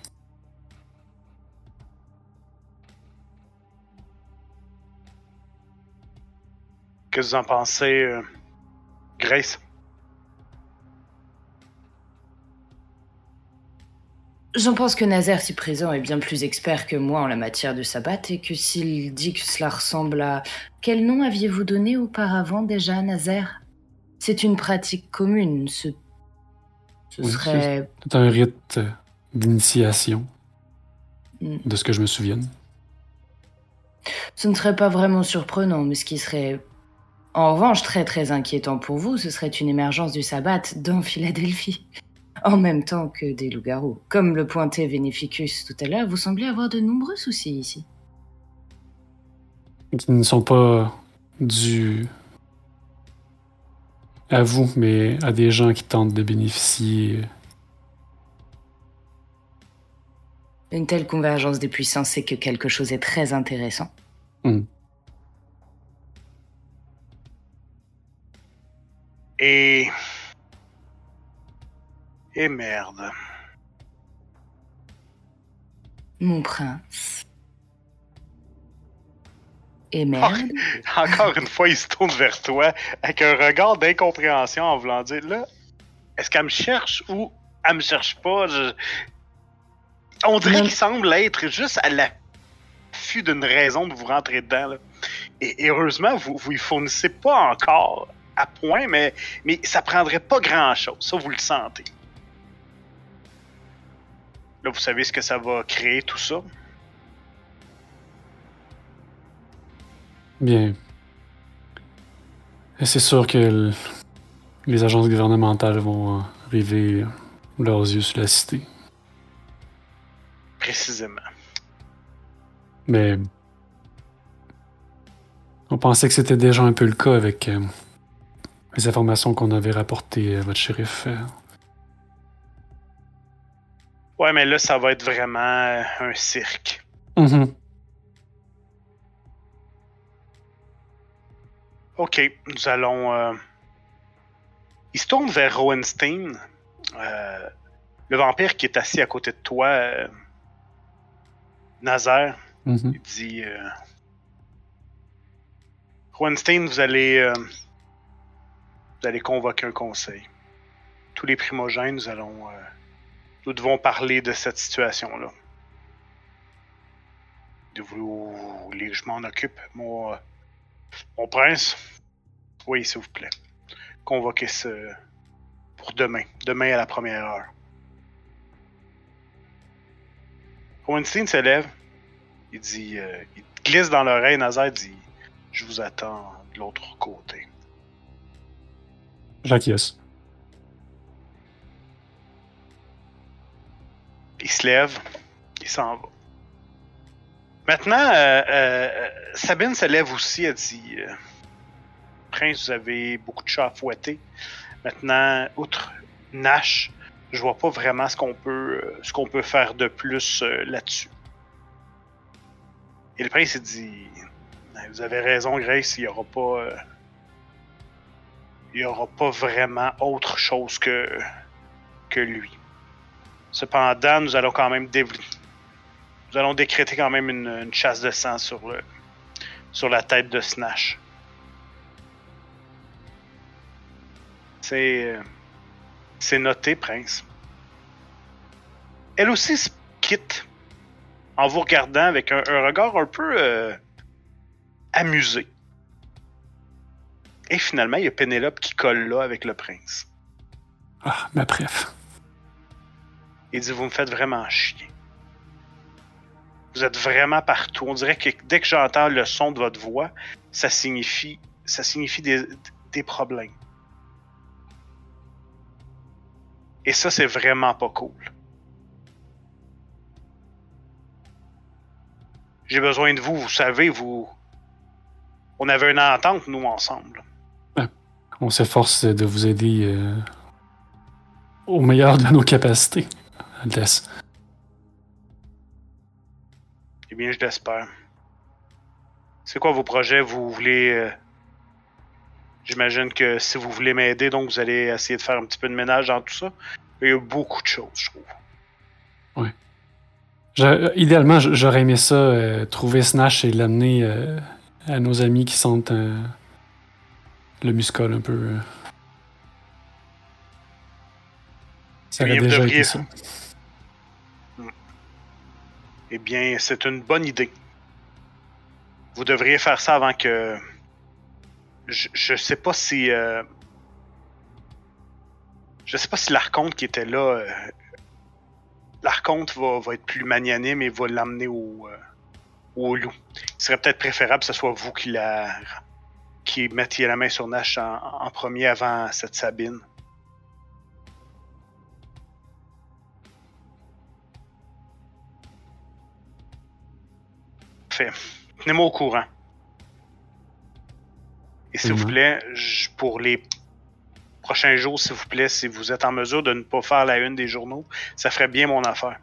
Qu'est-ce que vous en pensez, euh, Grace? J'en pense que Nazaire, si présent, est bien plus expert que moi en la matière de sabbat et que s'il dit que cela ressemble à... Quel nom aviez-vous donné auparavant déjà, Nazaire? C'est une pratique commune, ce... Ce serait... C'est un rite d'initiation, Hmm. de ce que je me souvienne. Ce Ce ne serait pas vraiment surprenant, mais ce qui serait en revanche très très inquiétant pour vous, ce serait une émergence du sabbat dans Philadelphie. En même temps que des loups-garous. Comme le pointait Vénéficus tout à l'heure, vous semblez avoir de nombreux soucis ici. Qui ne sont pas dus à vous, mais à des gens qui tentent de bénéficier. Une telle convergence des puissances, c'est que quelque chose est très intéressant. Hmm. Et. Et merde. Mon prince. Et merde. Encore une fois, il se tourne vers toi avec un regard d'incompréhension en voulant dire là, est-ce qu'elle me cherche ou elle me cherche pas? Je- On dirait qu'il semble être juste à l'affût d'une raison de vous rentrer dedans. là. Et, et heureusement, vous y fournissez pas encore à point, mais, mais ça prendrait pas grand-chose. Ça, vous le sentez. Là, vous savez ce que ça va créer, tout ça. Bien. Et c'est sûr que les agences gouvernementales vont euh, river leurs yeux sur la cité. Précisément. Mais on pensait que c'était déjà un peu le cas avec euh, les informations qu'on avait rapportées à votre shérif. euh. Ouais, mais là, ça va être vraiment euh, un cirque. Mhm. Ok, nous allons. euh, Il se tourne vers Rowenstein, euh, le vampire qui est assis à côté de toi, euh, Nazaire. Mhm. Il dit Rowenstein, vous allez. vous allez convoquer un conseil. Tous les primogènes, nous allons. nous devons parler de cette situation-là. De vous voulez que je m'en occupe, euh, mon prince? Oui, s'il vous plaît. Convoquez ce pour demain. Demain à la première heure. Hohenstein se lève. Il dit. euh, il glisse dans l'oreille. Nazar dit Je vous attends de l'autre côté. J'acquiesce. Il se lève. Il s'en va. Maintenant, euh, euh, Sabine se lève aussi. Elle dit euh, Prince, vous avez beaucoup de chats à fouetter. Maintenant, outre Nash, je vois pas vraiment ce qu'on peut, ce qu'on peut faire de plus là-dessus. Et le prince dit Vous avez raison, Grace, il y aura pas. il y aura pas vraiment autre chose que, que lui. Cependant, nous allons quand même nous allons décréter quand même une, une chasse de sang sur le sur la tête de Snash. C'est euh, c'est noté, prince. Elle aussi se quitte en vous regardant avec un, un regard un peu euh, amusé. Et finalement, il y a Pénélope qui colle là avec le prince. Ah, ma bref. Il dit Vous me faites vraiment chier. Vous êtes vraiment partout. On dirait que dès que j'entends le son de votre voix, ça signifie, ça signifie des, des problèmes. Et ça, c'est vraiment pas cool. J'ai besoin de vous, vous savez, vous. On avait une entente, nous, ensemble. On s'efforce de vous aider euh, au meilleur de nos capacités. Aldès. Eh bien, je l'espère. C'est quoi vos projets? Vous voulez. euh, J'imagine que si vous voulez m'aider, donc vous allez essayer de faire un petit peu de ménage dans tout ça. Il y a beaucoup de choses, je trouve. Je- idéalement, j'aurais aimé ça, euh, trouver Snash et l'amener euh, à nos amis qui sentent euh, le muscol un peu. Ça Eh aurait déjà été ça. Eh bien, c'est une bonne idée. Vous devriez faire ça avant que. Je, je sais pas si. euh, Je sais pas si l'archonte qui était là. euh, L'archonte va, être plus magnanime et va l'amener au. euh, au loup. Il serait peut-être préférable que ce soit vous qui, la, qui mettiez la main sur Nash en premier avant cette Sabine. Fait. Tenez-moi au courant. Et s'il vous Mhm. plaît, pour les prochains jours, s'il vous plaît, si vous êtes en mesure de ne pas faire la une des journaux, ça ferait bien mon affaire.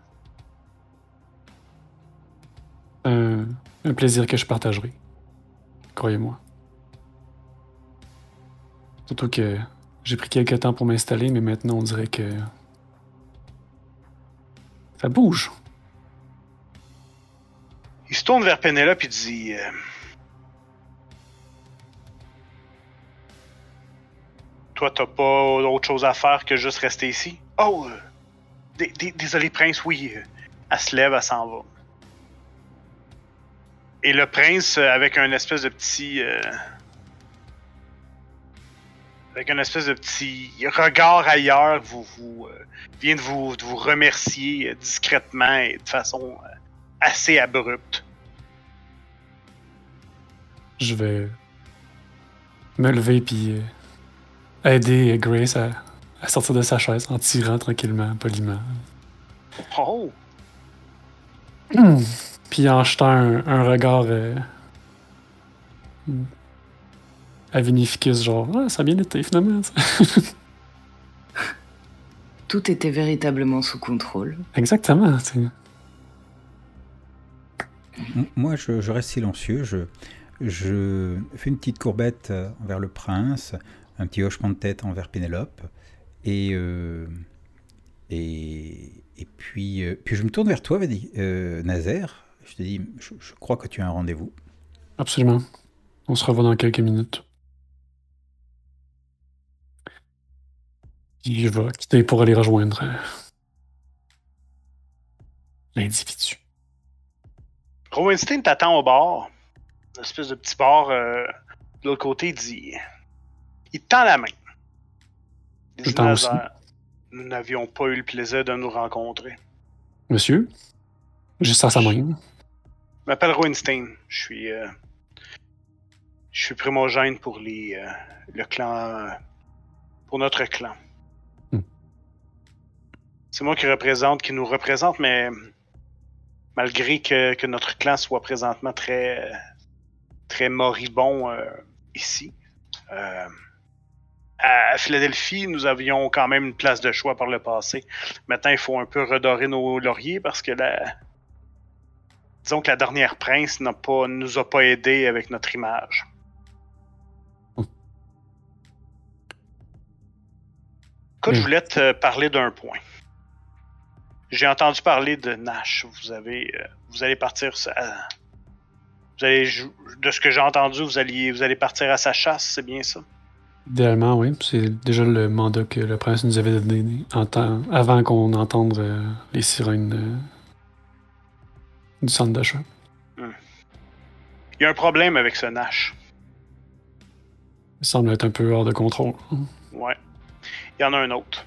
Un plaisir que je partagerai. Croyez-moi. Surtout que j'ai pris quelques temps pour m'installer, mais maintenant on dirait que. Ça bouge. Il se tourne vers Penelope et dit euh, Toi, t'as pas autre chose à faire que juste rester ici? Oh, euh, dé- dé- désolé, prince, oui. euh, Elle se lève, elle s'en va. Et le prince, avec un espèce de petit. avec un espèce de petit regard ailleurs, vient de vous, remercier discrètement et de façon assez abrupte. Je vais me lever puis euh, aider Grace à, à sortir de sa chaise en tirant tranquillement, poliment. Oh! Puis en jetant un, un regard euh, hmm, à Vinificus, genre, ah, ça a bien été finalement. Tout était véritablement sous contrôle. Exactement. M- Moi, je, reste silencieux. Je, fais une petite courbette euh, envers le prince, un petit hochement de tête envers Pénélope. Et, euh, et, et puis, euh, puis je me tourne vers toi, euh, Nazaire. Je te dis, je, crois que tu as un rendez-vous. Absolument. On se revoit dans quelques minutes. Puis je vais quitter pour aller rejoindre euh, Rowenstein t'attend au bar. Une espèce de petit bar euh, de l'autre côté, il dit. Il te tend la main. Je aussi. Nous n'avions pas eu le plaisir de nous rencontrer. Monsieur, juste à sa main. Je m'appelle Rowenstein. Je suis. euh, je suis primogène pour les, euh, le clan. pour notre clan. Hmm. C'est moi qui représente, qui nous représente, mais malgré que, que notre clan soit présentement très, très moribond euh, ici, euh, à Philadelphie, nous avions quand même une place de choix par le passé. Maintenant, il faut un peu redorer nos lauriers parce que la, disons que la dernière prince n'a pas, nous a pas aidé avec notre image. Écoute, je Mm. voulais te parler d'un point. J'ai entendu parler de Nash. Vous avez, euh, vous allez partir à- vous allez, de ce que j'ai entendu, vous alliez, vous allez partir à sa chasse, c'est bien ça? Idéalement, oui. C'est déjà le mandat que le prince nous avait donné en temps- avant qu'on entende euh, les sirènes euh, du centre d'achat. Il y a un problème avec ce Nash. Il semble être un peu hors de contrôle. Ouais. Il y en a un autre.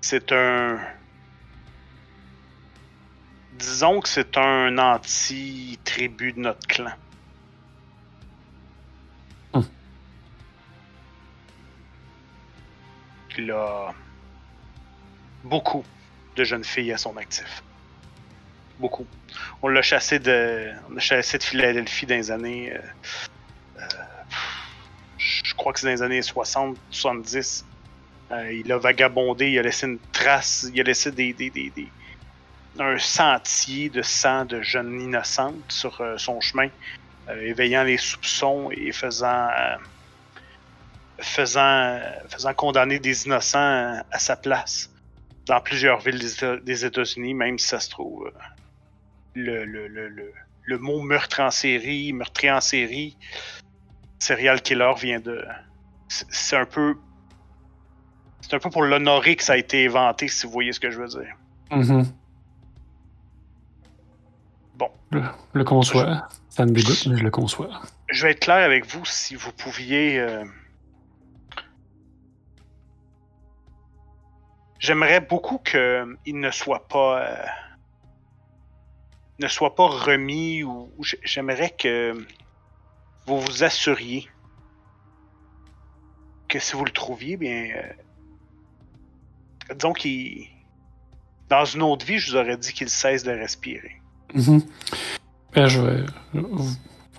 C'est un. Disons que c'est un anti-tribu de notre clan. Hum. Il a beaucoup de jeunes filles à son actif. Beaucoup. On l'a chassé de, on l'a chassé de Philadelphie dans les années. euh, euh, je crois que c'est dans les années 60, 70. Euh, il a vagabondé, il a laissé une trace, il a laissé des, des, des, des- un sentier de sang de jeunes innocentes sur euh, son chemin, euh, éveillant les soupçons et faisant, euh, faisant, faisant condamner des innocents à sa place dans plusieurs villes des Éta- des États-Unis, même si ça se trouve. le, le, mot meurtre en série, meurtrier en série, serial killer vient de. c'est- un peu. C'est un peu pour l'honorer que ça a été inventé, si vous voyez ce que je veux dire. Mhm. Bon. Le, le conçois. Ça me dégoûte, mais je le conçois. Je vais être clair avec vous si vous pouviez. euh, J'aimerais beaucoup qu'il ne soit pas. euh, ne soit pas remis ou, j'aimerais que vous vous assuriez que si vous le trouviez, bien, euh, disons qu'il, dans une autre vie, je vous aurais dit qu'il cesse de respirer. Ben, je vais-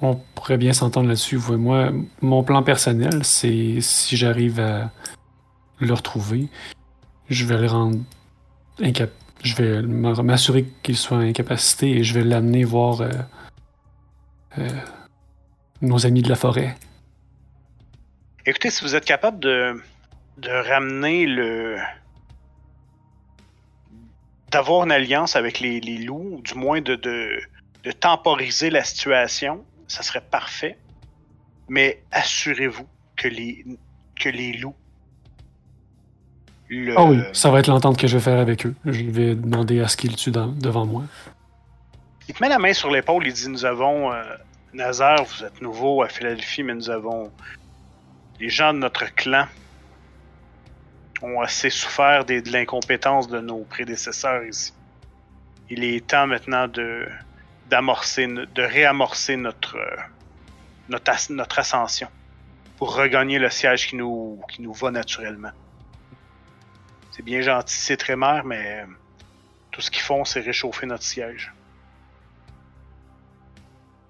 On pourrait bien s'entendre là-dessus, vous et moi. Mon plan personnel, c'est si j'arrive à le retrouver, je vais le rendre incapable. Je vais m'assurer qu'il soit incapacité et je vais l'amener voir euh, euh, nos amis de la forêt. Écoutez, si vous êtes capable de, de ramener le. D'avoir une alliance avec les, les loups, ou du moins de, de, de temporiser la situation, ça serait parfait. Mais assurez-vous que les, que les loups. Le, Ah oui, ça va être l'entente que je vais faire avec eux. Je vais demander à ce qu'ils tuent dans- devant moi. Il te met la main sur l'épaule, il dit Nous avons. euh, Nazar, vous êtes nouveau à Philadelphie, mais nous avons. Les gens de notre clan ont assez souffert de l'incompétence de nos prédécesseurs ici. Il est temps maintenant de d'amorcer, de réamorcer notre, euh, notre, notre ascension pour regagner le siège qui nous, qui nous va naturellement. C'est bien gentil, c'est très mère, mais euh, tout ce qu'ils font, c'est réchauffer notre siège.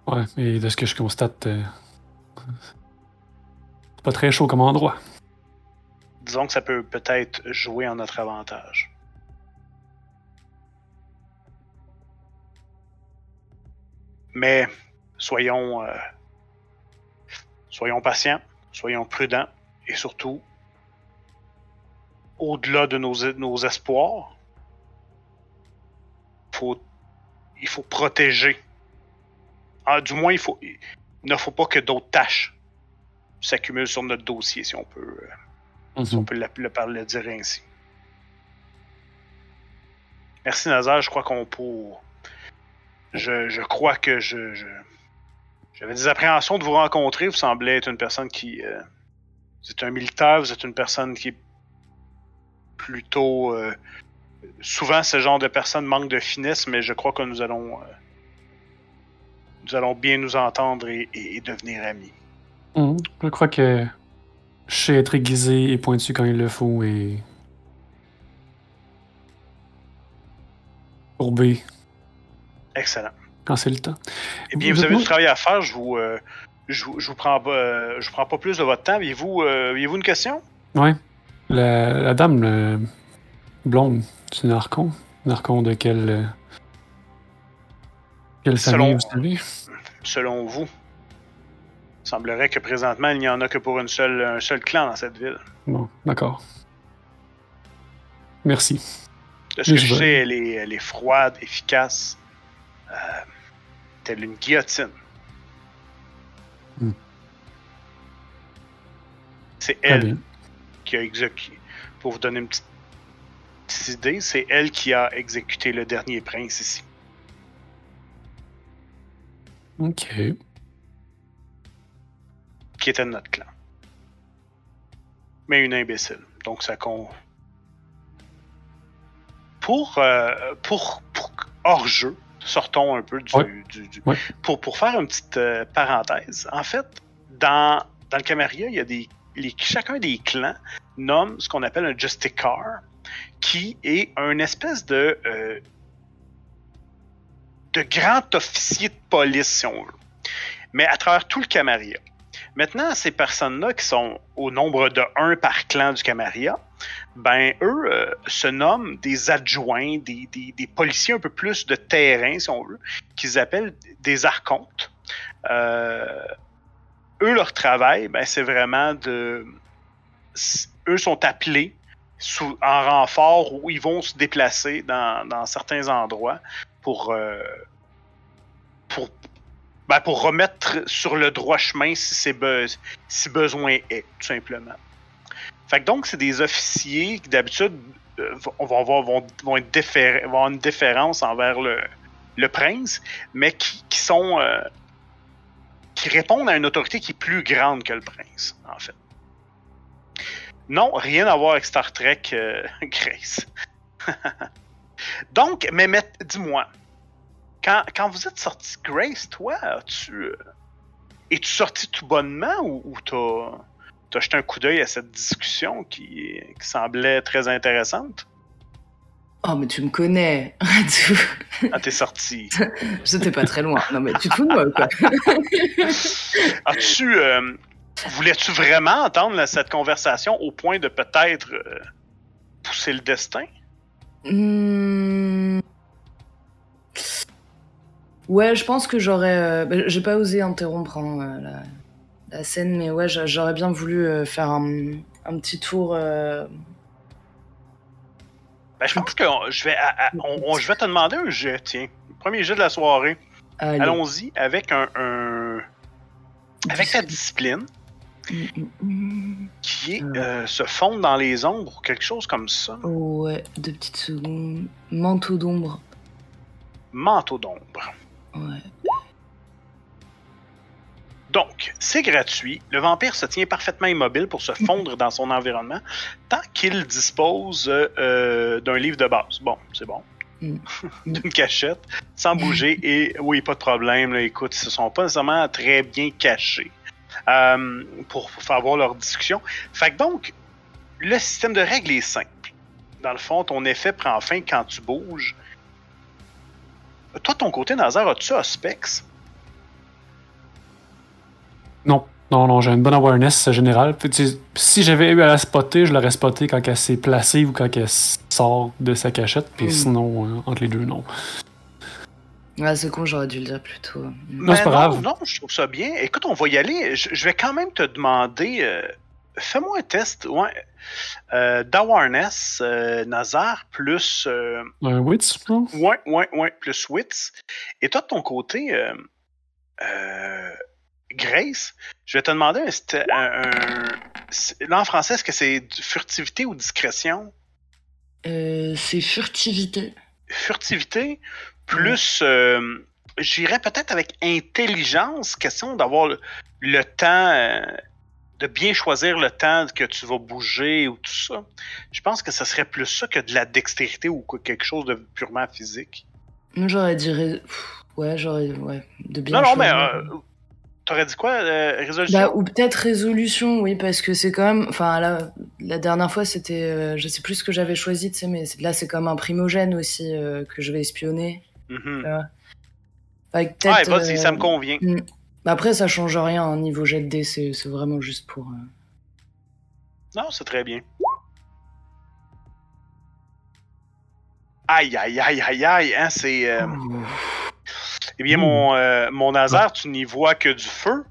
Ouais, et de ce que je constate, euh, pas très chaud comme endroit. Disons que ça peut peut-être jouer en notre avantage. Mais soyons, euh, soyons patients, soyons prudents et surtout, au-delà de nos, nos espoirs, il faut protéger. Ah, du moins, il ne faut pas que d'autres tâches s'accumulent sur notre dossier, si on peut. euh, si on peut le, le parler, le dire ainsi. Merci Nazar, je crois qu'on peut. Je, je crois que je. J'avais des appréhensions de vous rencontrer. Vous semblez être une personne qui. euh, vous êtes un militaire, vous êtes une personne qui est plutôt. euh, souvent, ce genre de personne manque de finesse, mais je crois que nous allons. euh, nous allons bien nous entendre et, et- et devenir amis. Mhm. Je crois que je sais être aiguisé et pointu quand il le faut et. courbé Excellent. quand c'est le temps. Eh bien, Vous vous avez du travail à faire. Je vous, euh, je, vous- je vous prends pas, euh, je vous prends pas plus de votre temps. Aviez-vous, euh, une question? Ouais. La, la dame le- blonde, c'est une archon. Une archon de quelle. Quelle famille, Selon- vous savez? Selon vous, il semblerait que présentement, il n'y en a que pour une seule, un seul clan dans cette ville. Bon, d'accord. Merci. De ce que je sais, elle est, elle est froide, efficace, euh, telle une guillotine. Hmm. C'est elle qui a exécuté. Pour vous donner une petite, petite idée, c'est elle qui a exécuté le dernier prince ici. Ok. Qui était de notre clan. Mais une imbécile. Donc ça con. Pour, euh, pour, pour hors jeu, sortons un peu du. Du-. Pour, pour faire une petite euh, parenthèse, en fait, dans, dans le Camarilla, il y a des. les- chacun des clans nomme ce qu'on appelle un Justicar, qui est un espèce de. euh, de grand officier de police, si on veut. Mais à travers tout le Camarilla. Maintenant, ces personnes-là qui sont au nombre de un par clan du Camarilla, ben eux euh, se nomment des adjoints, des, des- policiers un peu plus de terrain, si on veut, qu'ils appellent des archontes. Euh, eux, leur travail, ben, c'est vraiment de. Eux sont appelés sous, en renfort où ils vont se déplacer dans, dans certains endroits pour, euh, pour ben, pour remettre sur le droit chemin si, c'est besoin est, tout simplement. Fait que donc, c'est des officiers qui, d'habitude, euh, vont, avoir- vont, vont vont avoir une déférence envers le, le prince, mais qui, qui sont. euh, qui répondent à une autorité qui est plus grande que le prince, en fait. Non, rien à voir avec Star Trek, euh, Grace. donc, mais dis-moi, quand, quand vous êtes sorti, Grace, toi, as-tu. euh, Es-tu sorti tout bonnement ou, ou t'as. T'as jeté un coup d'œil à cette discussion qui, qui semblait très intéressante? Oh, mais tu me connais. Tu- Ah, t'es sorti. J'étais pas très loin. Non, mais tu te fous de moi, quoi? As-tu. euh, Voulais-tu vraiment entendre cette conversation au point de peut-être euh, pousser le destin? Hmm. Ouais, je pense que j'aurais. euh, bah, J'ai pas osé interrompre hein, euh, la, la scène, mais ouais, j'a- j'aurais bien voulu euh, faire un, un petit tour. Ben, je pense que je vais, à- à- on- on- je vais te demander un jet, tiens. Premier jet de la soirée. Allons-y avec un, un- avec ta discipline qui est Euh. se fondre dans les ombres ou quelque chose comme ça. Ouais, deux petites secondes. Manteau d'ombre. Manteau d'ombre. Ouais. Donc, c'est gratuit. Le vampire se tient parfaitement immobile pour se fondre dans son environnement tant qu'il dispose euh, d'un livre de base. Bon, c'est bon. Mm. D'une cachette, sans bouger. Et oui, pas de problème. Là, écoute, ils se sont pas nécessairement très bien cachés euh, pour, pour faire voir leur discussion. Fait que donc, le système de règles est simple. Dans le fond, ton effet prend fin quand tu bouges. Toi, de ton côté, Nazar, as-tu Auspex? Non, non, non, j'ai une bonne awareness générale. Si j'avais eu à la spotter, je l'aurais spotter quand elle s'est placée ou quand elle sort de sa cachette. Puis Mm. sinon, euh, entre les deux, non. Ah, c'est con, j'aurais dû le dire plus tôt. Hmm. Non, c'est Ben pas grave. Non, je trouve ça bien. Écoute, on va y aller. Je, je vais quand même te demander. euh, Fais-moi un test ouais, euh, d'awareness, euh, Nazar, plus. euh, Un wits, non? ouais, ouais, ouais, plus Wits. Et toi, de ton côté, euh, euh, Grace, je vais te demander un, un- un- c'est- Là, en français, est-ce que c'est furtivité ou discrétion? Euh, c'est furtivité. Furtivité, plus. euh, J'irais peut-être avec intelligence, question d'avoir le, le temps. De bien choisir le temps que tu vas bouger ou tout ça. Je pense que ce serait plus ça que de la dextérité ou quelque chose de purement physique. Moi, j'aurais dit. Pff, Ouais, j'aurais. Ouais, de bien. non, non, mais euh, t'aurais dit quoi, euh, résolution? Bah, ou peut-être résolution, oui, parce que c'est quand même. Enfin, là, la dernière fois, c'était. euh, je sais plus ce que j'avais choisi, tu sais, mais là, c'est comme un primogène aussi euh, que je vais espionner. Fait que Ouais, vas-y, ça me convient. bah Après, ça change rien, hein, niveau jet de dés, c'est c'est vraiment juste pour. euh, Non, c'est très bien. Aïe, aïe, aïe, aïe, aïe, hein, c'est... euh, Eh bien, mon, euh, mon Nazar, tu n'y vois que du feu.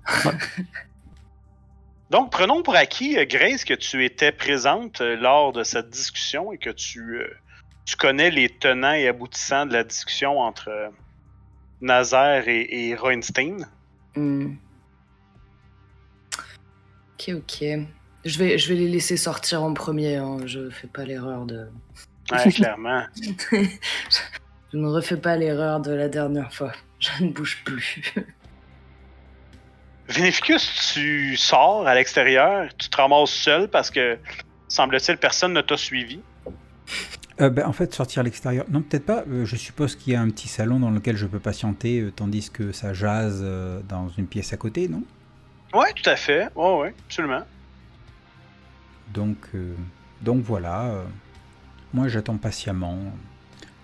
Donc, prenons pour acquis, euh, Grace, que tu étais présente lors de cette discussion et que tu, tu connais les tenants et aboutissants de la discussion entre Nazaire et, et Roenstein. Hmm. Ok, ok. Je vais, je vais les laisser sortir en premier, hein, je fais pas l'erreur de. Ouais, clairement. Je ne refais pas l'erreur de la dernière fois. Je ne bouge plus. Vénéficus, tu sors à l'extérieur, tu te ramasses seul parce que, semble-t-il, personne ne t'a suivi. Euh, ben, en fait, sortir à l'extérieur. Non, peut-être pas. Euh, je suppose qu'il y a un petit salon dans lequel je peux patienter, euh, tandis que ça jase euh, dans une pièce à côté, non? Ouais, tout à fait. Ouais, ouais, absolument. donc, donc voilà. moi, j'attends patiemment.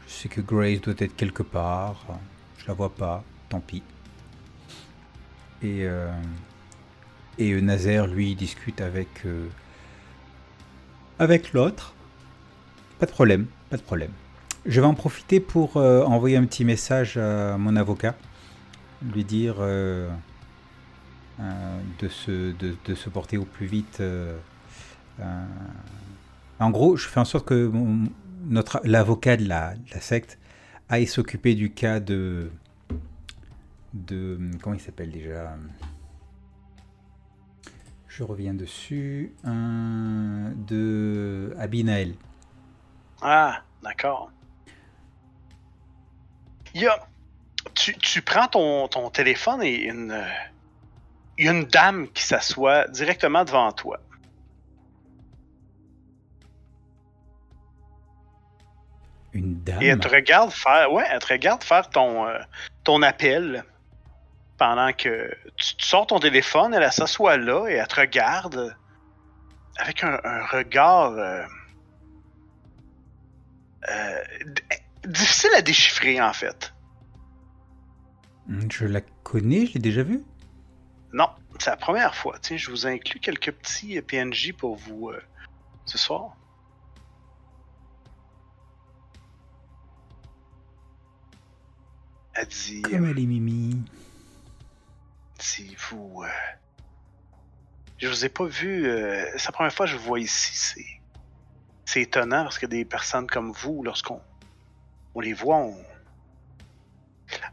Je sais que Grace doit être quelque part. Je la vois pas. Tant pis. Et, et Nazaire, lui, discute avec, avec l'autre. Pas de problème, pas de problème. Je vais en profiter pour euh, envoyer un petit message à mon avocat, lui dire euh, euh, de, se, de, se porter au plus vite. en gros, je fais en sorte que mon- notre l'avocat de la, de la secte aille s'occuper du cas de de comment il s'appelle déjà? Je reviens dessus. de Abinael. Ah, d'accord. Il y a... Tu, tu prends ton, ton téléphone et une... Il y a une dame qui s'assoit directement devant toi. Une dame? Et elle te regarde faire, ouais, elle te regarde faire ton, euh, ton appel pendant que tu, tu sors ton téléphone, elle, elle s'assoit là et elle te regarde avec un, un regard euh, euh, difficile à déchiffrer en fait. Hmm, Je la connais, je l'ai déjà vue? Non, c'est la première fois. Tiens, je vous inclus quelques petits euh, PNJ pour vous euh, ce soir. Elle dit. Comme elle est Mimi. Si vous. euh, Je vous ai pas vu. euh, C'est la première fois que je vous vois ici. C'est. Étonnant parce que des personnes comme vous, lorsqu'on on les voit, on.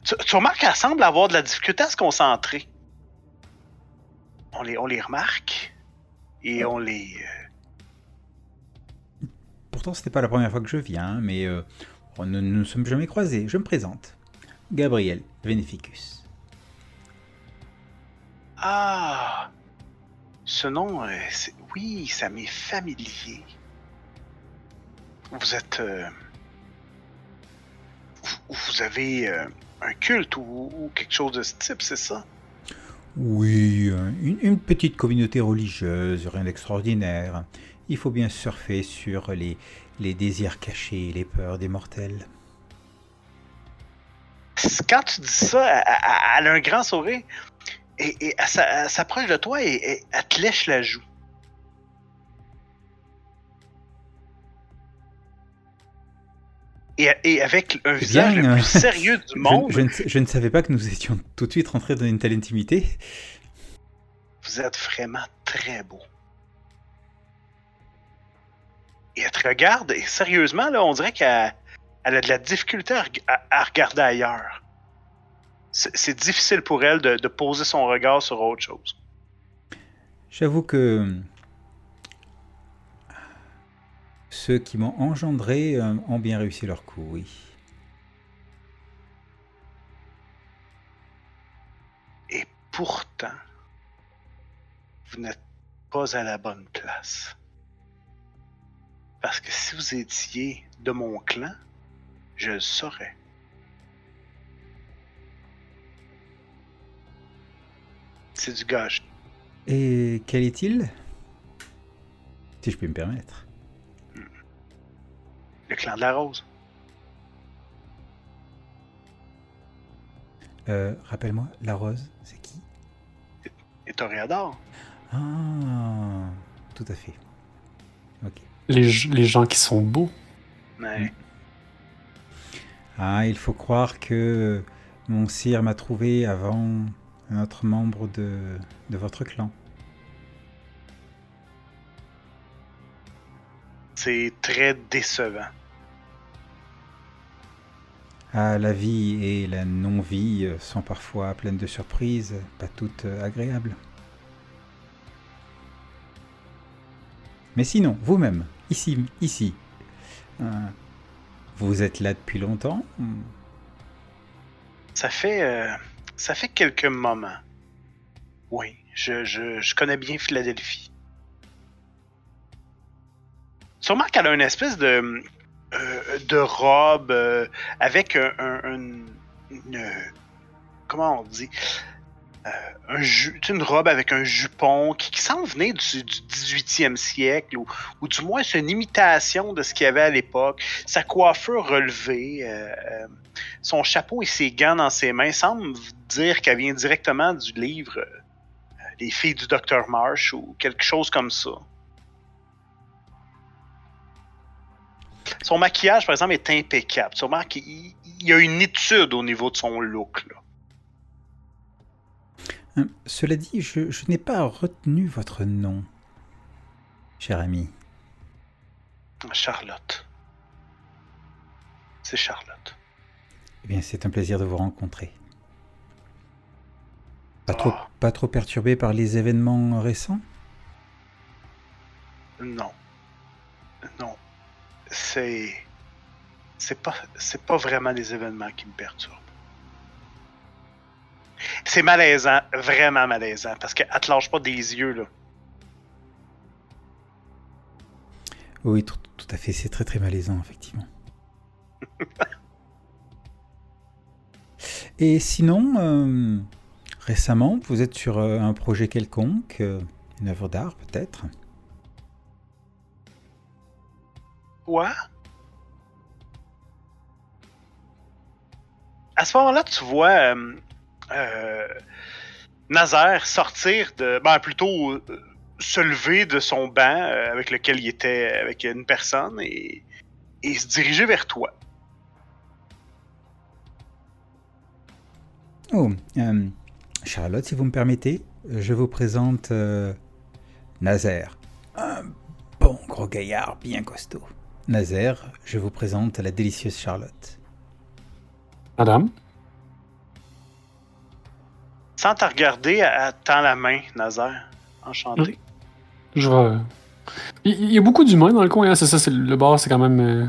Tu, tu remarques qu'elles semblent avoir de la difficulté à se concentrer. On les, on les remarque et on les. euh, Pourtant, c'était pas la première fois que je viens, mais euh, on ne nous sommes jamais croisés. Je me présente. Gabriel Veneficus. Ah Ce nom, euh, oui, ça m'est familier. Vous êtes. euh, vous, vous avez euh, un culte ou, ou quelque chose de ce type, c'est ça? Oui, euh, une, une petite communauté religieuse, rien d'extraordinaire. Il faut bien surfer sur les, les désirs cachés et les peurs des mortels. Quand tu dis ça, elle, a un grand sourire et, et elle, s'a- elle s'approche de toi et, et elle te lèche la joue. Et, et avec un visage le bien, plus euh, sérieux du monde, je ne, je ne savais pas que nous étions tout de suite rentrés dans une telle intimité. vous êtes vraiment très beau. Et elle te regarde, et sérieusement, là, on dirait qu'elle elle a de la difficulté à, reg- à- à regarder ailleurs. C'est c'est difficile pour elle de, de poser son regard sur autre chose. J'avoue que ceux qui m'ont engendré euh, ont bien réussi leur coup, oui. Et pourtant, vous n'êtes pas à la bonne place. Parce que si vous étiez de mon clan, je le saurais. C'est du gage. Et quel est-il? Si je puis me permettre. Le clan de la rose. Euh, Rappelle-moi, la rose, c'est qui? Et Toréador. Ah, tout à fait. Ok. Les, les gens qui sont beaux. Ouais. Ah, il faut croire que mon sire m'a trouvé avant un autre membre de, de votre clan. C'est très décevant. Ah, la vie et la non-vie euh, sont parfois pleines de surprises, pas toutes euh, agréables. Mais sinon, vous-même, ici, ici, euh, vous êtes là depuis longtemps? Ça fait, euh, ça fait quelques moments. Oui, je, je, je connais bien Philadelphie. Sûrement qu'elle a une espèce de, euh, de robe euh, avec un, un- un- une. Comment on dit Euh, une robe avec un jupon qui, semble venir du, du 18e siècle, ou, du moins c'est une imitation de ce qu'il y avait à l'époque. Sa coiffure relevée, son chapeau et ses gants dans ses mains semblent dire qu'elle vient directement du livre Les filles du Dr. Marsh ou quelque chose comme ça. Son maquillage, par exemple, est impeccable. Remarques qu'il il y a une étude au niveau de son look. Là. Hein, Cela dit, je, je n'ai pas retenu votre nom, cher ami. Charlotte. C'est Charlotte. Eh bien, c'est un plaisir de vous rencontrer. Pas trop, Ah. pas trop perturbé par les événements récents? Non. Non. C'est. C'est pas, c'est pas vraiment les événements qui me perturbent. C'est malaisant, vraiment malaisant, parce qu'elle te lâche pas des yeux, là. Oui, tout, tout à fait, c'est très très malaisant, effectivement. Et sinon, euh, récemment, vous êtes sur euh, un projet quelconque, euh, une œuvre d'art peut-être? Quoi? À ce moment-là, tu vois euh, euh, Nazaire sortir de. Ben, plutôt euh, se lever de son banc avec lequel il était avec une personne et, se diriger vers toi. Oh, euh, Charlotte, si vous me permettez, je vous présente Nazaire. Un bon gros gaillard bien costaud. Nazaire, je vous présente la délicieuse Charlotte. Madame? Sans te regarder, elle tend la main, Nazaire. Enchanté. Je vais. Il y a beaucoup d'humains dans le coin, hein, c'est ça, c'est le bar, c'est quand même. euh,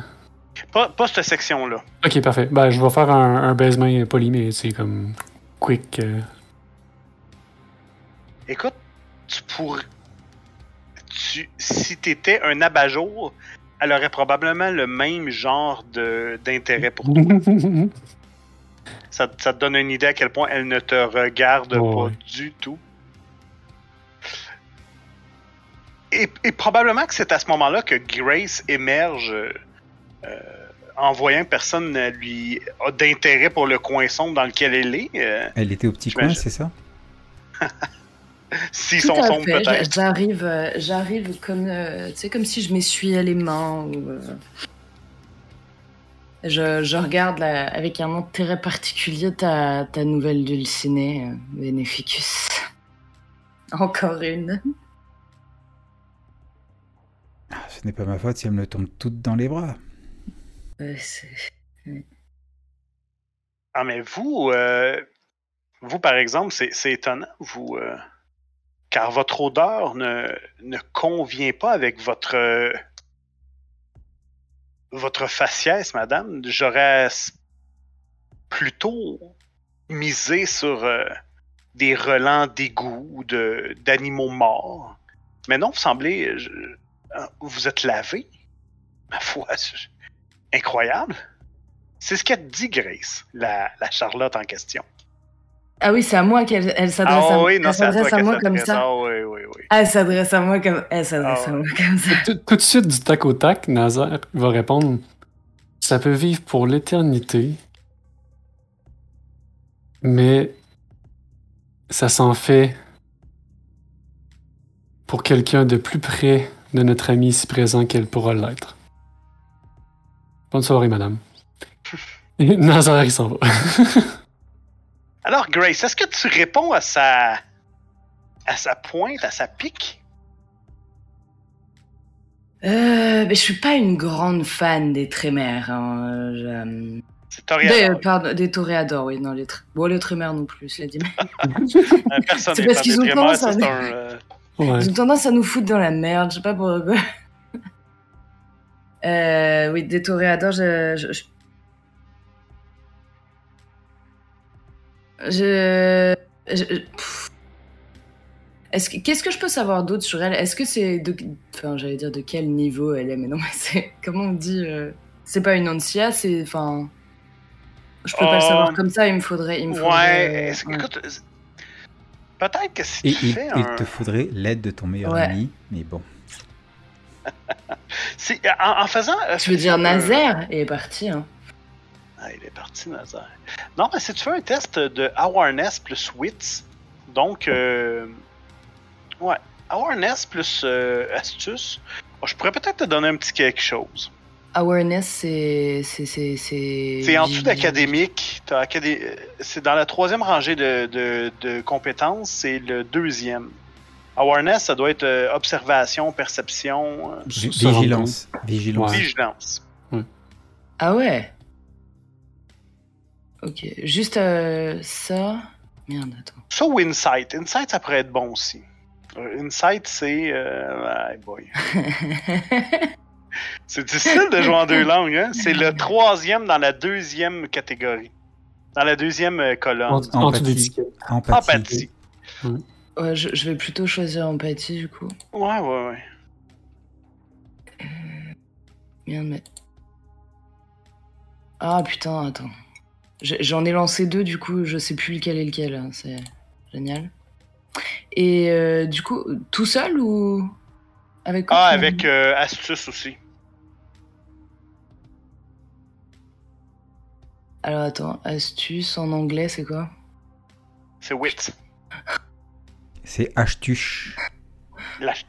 Pas, pas cette section-là. Ok, parfait. Ben, je vais faire un, un baise-main poli, mais c'est comme. quick. euh. Écoute, tu pourrais. Tu, si t'étais un abat-jour, elle aurait probablement le même genre de- d'intérêt pour toi. Ça, ça te donne une idée à quel point elle ne te regarde Oh, pas ouais. du tout. Et, et probablement que c'est à ce moment-là que Grace émerge euh, en voyant que personne ne lui a d'intérêt pour le coin sombre dans lequel elle est. euh, Elle était au petit coin, c'est ça? S'ils sont sombres, peut-être. J'a- J'arrive, euh, j'arrive comme, euh, tu sais, comme si je m'essuyais les mains ou. euh, Je, je regarde là, avec un intérêt particulier ta, ta nouvelle dulcinée, euh, Beneficus. Encore une. Ah, Ce n'est pas ma faute si elle me tombe toute dans les bras. C'est- Ah, mais vous, euh, vous par exemple, c'est c'est étonnant, vous, euh, car votre odeur ne, ne convient pas avec votre votre faciès, madame. J'aurais plutôt misé sur euh, des relents d'égout ou de- d'animaux morts. Mais non, vous semblez, vous êtes lavé. Ma foi, incroyable. C'est ce qu'elle dit, Grace, la, la Charlotte en question. Ah oui, c'est à moi qu'elle elle s'adresse Ah à, oui, non, elle c'est à toi à moi comme ça. Ah oui, oui, oui. Ah, elle s'adresse à moi comme, elle s'adresse Ah à moi comme ça. tout, tout de suite, du tac au tac, Nazaire va répondre Ça peut vivre pour l'éternité, mais ça s'en fait pour quelqu'un de plus près de notre ami ici présent qu'elle pourra l'être. Bonne soirée, madame. Et Nazaire, il s'en va. Alors, Grace, est-ce que tu réponds à sa à sa pointe, à sa pique? Euh, mais je suis pas une grande fan des trémères. Hein. euh, je- C'est Des, Toriador. pardon, des toréadors, oui, non, les tr... bon, les trémères non plus, je l'ai dit. Euh, C'est parce qu'ils ont tendance à- c'est un, euh, Ouais. Ils ont tendance à nous foutre dans la merde, je sais pas pourquoi. Euh, oui, des toréadors, je. je, je... je-. Est-ce que qu'est-ce que je peux savoir d'autre sur elle? Est-ce que c'est de, enfin, j'allais dire de quel niveau elle est, mais non, mais c'est comment on dit euh, C'est pas une ancia, c'est, enfin, je peux pas le savoir comme ça. Il me faudrait, il me Ouais, faudrait, euh, est-ce que- ouais. écoute, euh, peut-être que si Et tu il, fais il un... te faudrait l'aide de ton meilleur Ouais. ami, mais bon. si- en, en faisant... euh, Tu veux dire euh, Nazaire? Est parti, hein. Ah, il est parti, Nazaire. Non, mais si tu fais un test de awareness plus wits, donc... euh, ouais, awareness plus euh, astuce, oh, je pourrais peut-être te donner un petit quelque chose. Awareness, c'est. C'est c'est- c'est- C'est en dessous d'académique. C'est dans la troisième rangée de, de, de compétences, c'est le deuxième. Awareness, ça doit être euh, observation, perception, euh, vigilance. Vigilance. Ouais. vigilance. Ah ouais? Ok, juste euh, ça. Merde, attends. Ça ou Insight? Insight, ça pourrait être bon aussi. Euh, Insight, c'est. Euh... boy. C'est difficile de jouer en deux langues, hein? C'est le troisième dans la deuxième catégorie. Dans la deuxième euh, colonne. Empathie. Empathie. Empathie. ouais, je, je vais plutôt choisir empathie du coup. Ouais, ouais, ouais. Merde, mais. Ah putain, attends. J'en ai lancé deux, du coup, je sais plus lequel est lequel. hein, C'est génial. Et euh, du coup, tout seul ou avec Ah, avec euh, astuce aussi. Alors attends, astuce en anglais, c'est quoi? C'est wit. C'est Ashtush. Lâche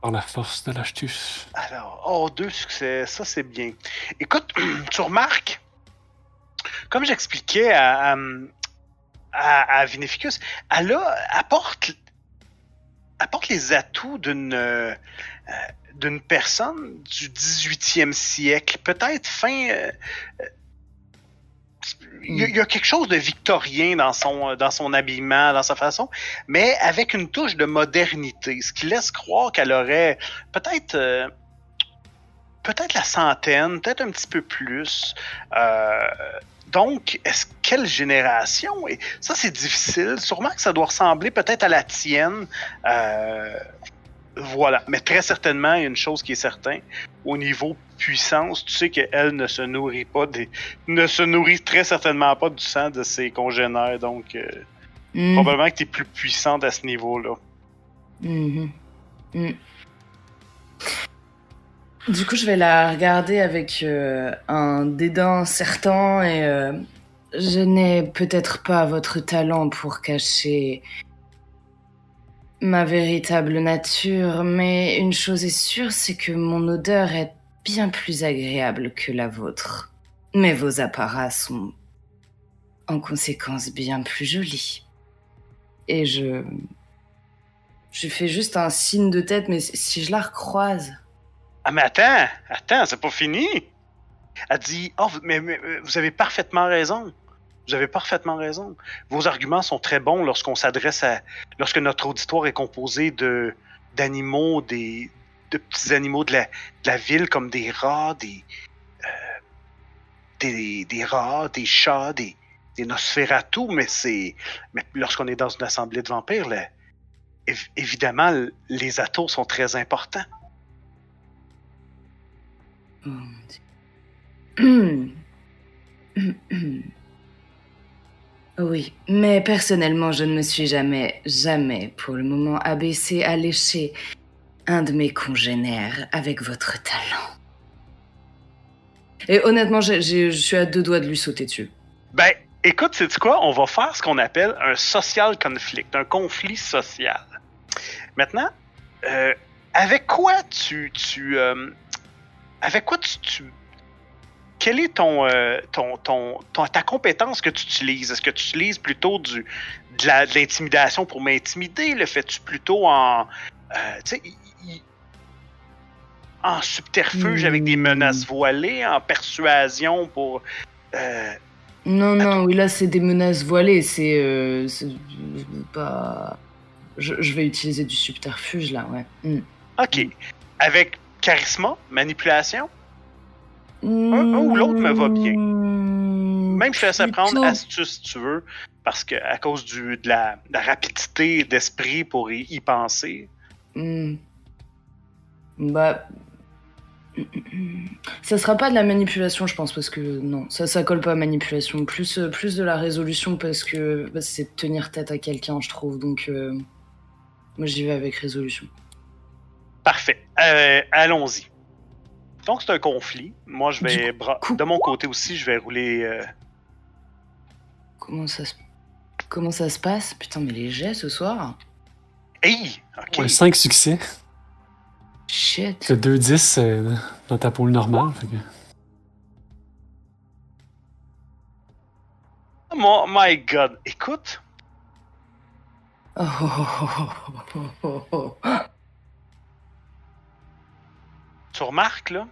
Par la force de l'astuce. Alors, oh, deux succès, ça c'est bien. Écoute, tu remarques, comme j'expliquais à, à, à, Vinificus, elle apporte, les atouts d'une euh, personne du 18e siècle, peut-être fin. euh, il y, a- il y a quelque chose de victorien dans son, dans son habillement, dans sa façon, mais avec une touche de modernité, ce qui laisse croire qu'elle aurait peut-être euh, peut-être la centaine, peut-être un petit peu plus. Euh, donc, est-ce quelle génération? Et ça, c'est difficile. Sûrement que ça doit ressembler peut-être à la tienne. Euh, voilà. Mais très certainement, il y a une chose qui est certaine. Au niveau puissance, tu sais qu'elle ne se nourrit pas des, ne se nourrit très certainement pas du sang de ses congénères. Donc, euh, Hmm, probablement que tu es plus puissante à ce niveau-là. mhm, hmm. Du coup, je vais la regarder avec euh, un dédain certain et euh, je n'ai peut-être pas votre talent pour cacher ma véritable nature, mais une chose est sûre, c'est que mon odeur est bien plus agréable que la vôtre. Mais vos apparats sont en conséquence bien plus jolis. Et je... Je fais juste un signe de tête, mais si je la recroise... Ah, mais attends, attends, c'est pas fini. Elle dit, oh, mais, mais, vous avez parfaitement raison. Vous avez parfaitement raison. Vos arguments sont très bons lorsqu'on s'adresse à, lorsque notre auditoire est composé de d'animaux, des de petits animaux de la, ville comme des rats, des euh, des, des rats, des chats, des des Nosferatu, mais c'est mais lorsqu'on est dans une assemblée de vampires, évidemment, les atours sont très importants. Dieu. Oui, mais personnellement, je ne me suis jamais, jamais, pour le moment, abaissé à lécher un de mes congénères avec votre talent. Et honnêtement, je suis à deux doigts de lui sauter dessus. Ben, écoute, c'est quoi? On va faire ce qu'on appelle un social conflict, un conflit social. Maintenant, euh, avec quoi tu, euh, avec quoi tu- quelle est ton, euh, ton, ton, ton- ta compétence que tu utilises? Est-ce que tu utilises plutôt du, de l'intimidation pour m'intimider? Le fais-tu plutôt en, euh, en subterfuge avec des Hmm. menaces voilées, en persuasion pour, euh, Non, non, oui, là, c'est des menaces voilées, c'est... euh, pas... Je, je vais utiliser du subterfuge, là, ouais. Hmm. OK. Avec charisme, manipulation, un ou l'autre me va bien. Hmm, même je te laisse prendre astuce si tu veux, parce que à cause du, de, la, de la rapidité d'esprit pour y, y penser. Hmm. Bah. Ça sera pas de la manipulation, je pense, parce que non, ça, ça colle pas à manipulation. Plus, euh, plus de la résolution, parce que bah, c'est de tenir tête à quelqu'un, je trouve. Donc, euh, moi, j'y vais avec résolution. Parfait. Euh, Allons-y. Donc c'est un conflit. Moi je vais coup- de mon côté aussi, je vais rouler. euh, Comment ça se, comment ça se passe? Putain, mais les jets ce soir? Hey! OK. Ouais, 5 succès. Shit. T'as 2-10 euh, dans ta poule normale. fait que- Oh my god. Écoute, Oh, oh, oh, oh, oh, oh, oh, oh. tu remarques là,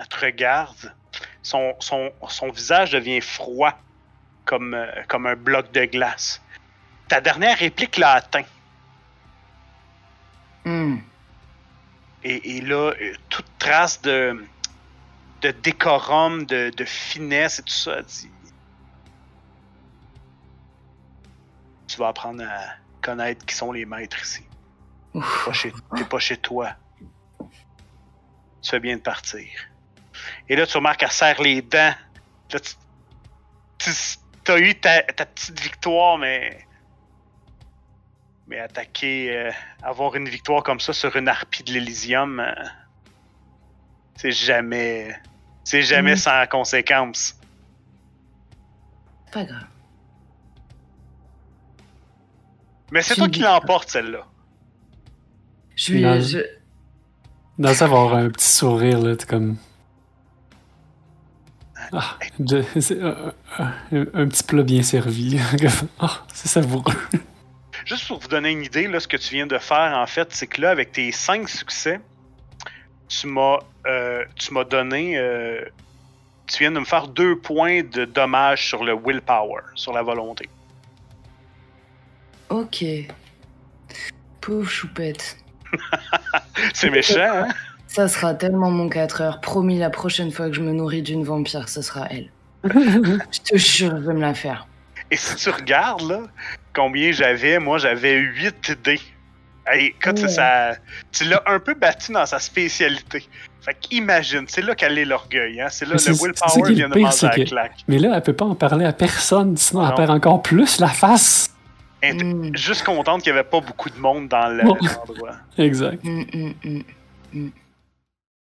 elle te regarde, son, son, son visage devient froid comme, euh, comme un bloc de glace. Ta dernière réplique l'a atteint. Hmm. Et, et là, euh, toute trace de, de décorum, de, de finesse et tout ça, dit Tu vas apprendre à connaître qui sont les maîtres ici. T'es pas chez, pas chez toi. Tu fais bien de partir. Et là, tu remarques qu'elle serre les dents. Là, tu, tu as eu ta, ta, petite victoire, mais. Mais attaquer. Euh, avoir une victoire comme ça sur une harpie de l'Elysium. Euh, c'est jamais. C'est jamais Mm. sans conséquence. Pas grave. Mais c'est toi qui l'emporte, celle-là. Je lui. Non. je- Dans avoir un petit sourire, là, t'es comme. Ah, de- c'est, un, un petit plat bien servi. Ah, c'est savoureux. Juste pour vous donner une idée, là, ce que tu viens de faire, en fait, c'est que là, avec tes cinq succès, tu m'as euh, tu m'as donné. euh, tu viens de me faire deux points de dommage sur le willpower, sur la volonté. Ok. Pauvre choupette. C'est méchant, hein? Ça sera tellement mon 4 heures. Promis, la prochaine fois que je me nourris d'une vampire, ce sera elle. Je te jure, je vais me la faire. Et si tu regardes, là, combien j'avais, moi, j'avais 8 dés. Hey, écoute, Ouais. ça, tu l'as un peu battu dans sa spécialité. Fait qu'imagine, c'est là qu'elle est l'orgueil, hein? C'est là le willpower vient de pire, manger la que- claque. Mais là, elle peut pas en parler à personne, sinon Non. elle perd encore plus la face. Mm, juste contente qu'il n'y avait pas beaucoup de monde dans le- l'endroit. Exact. mm, mm, mm, mm.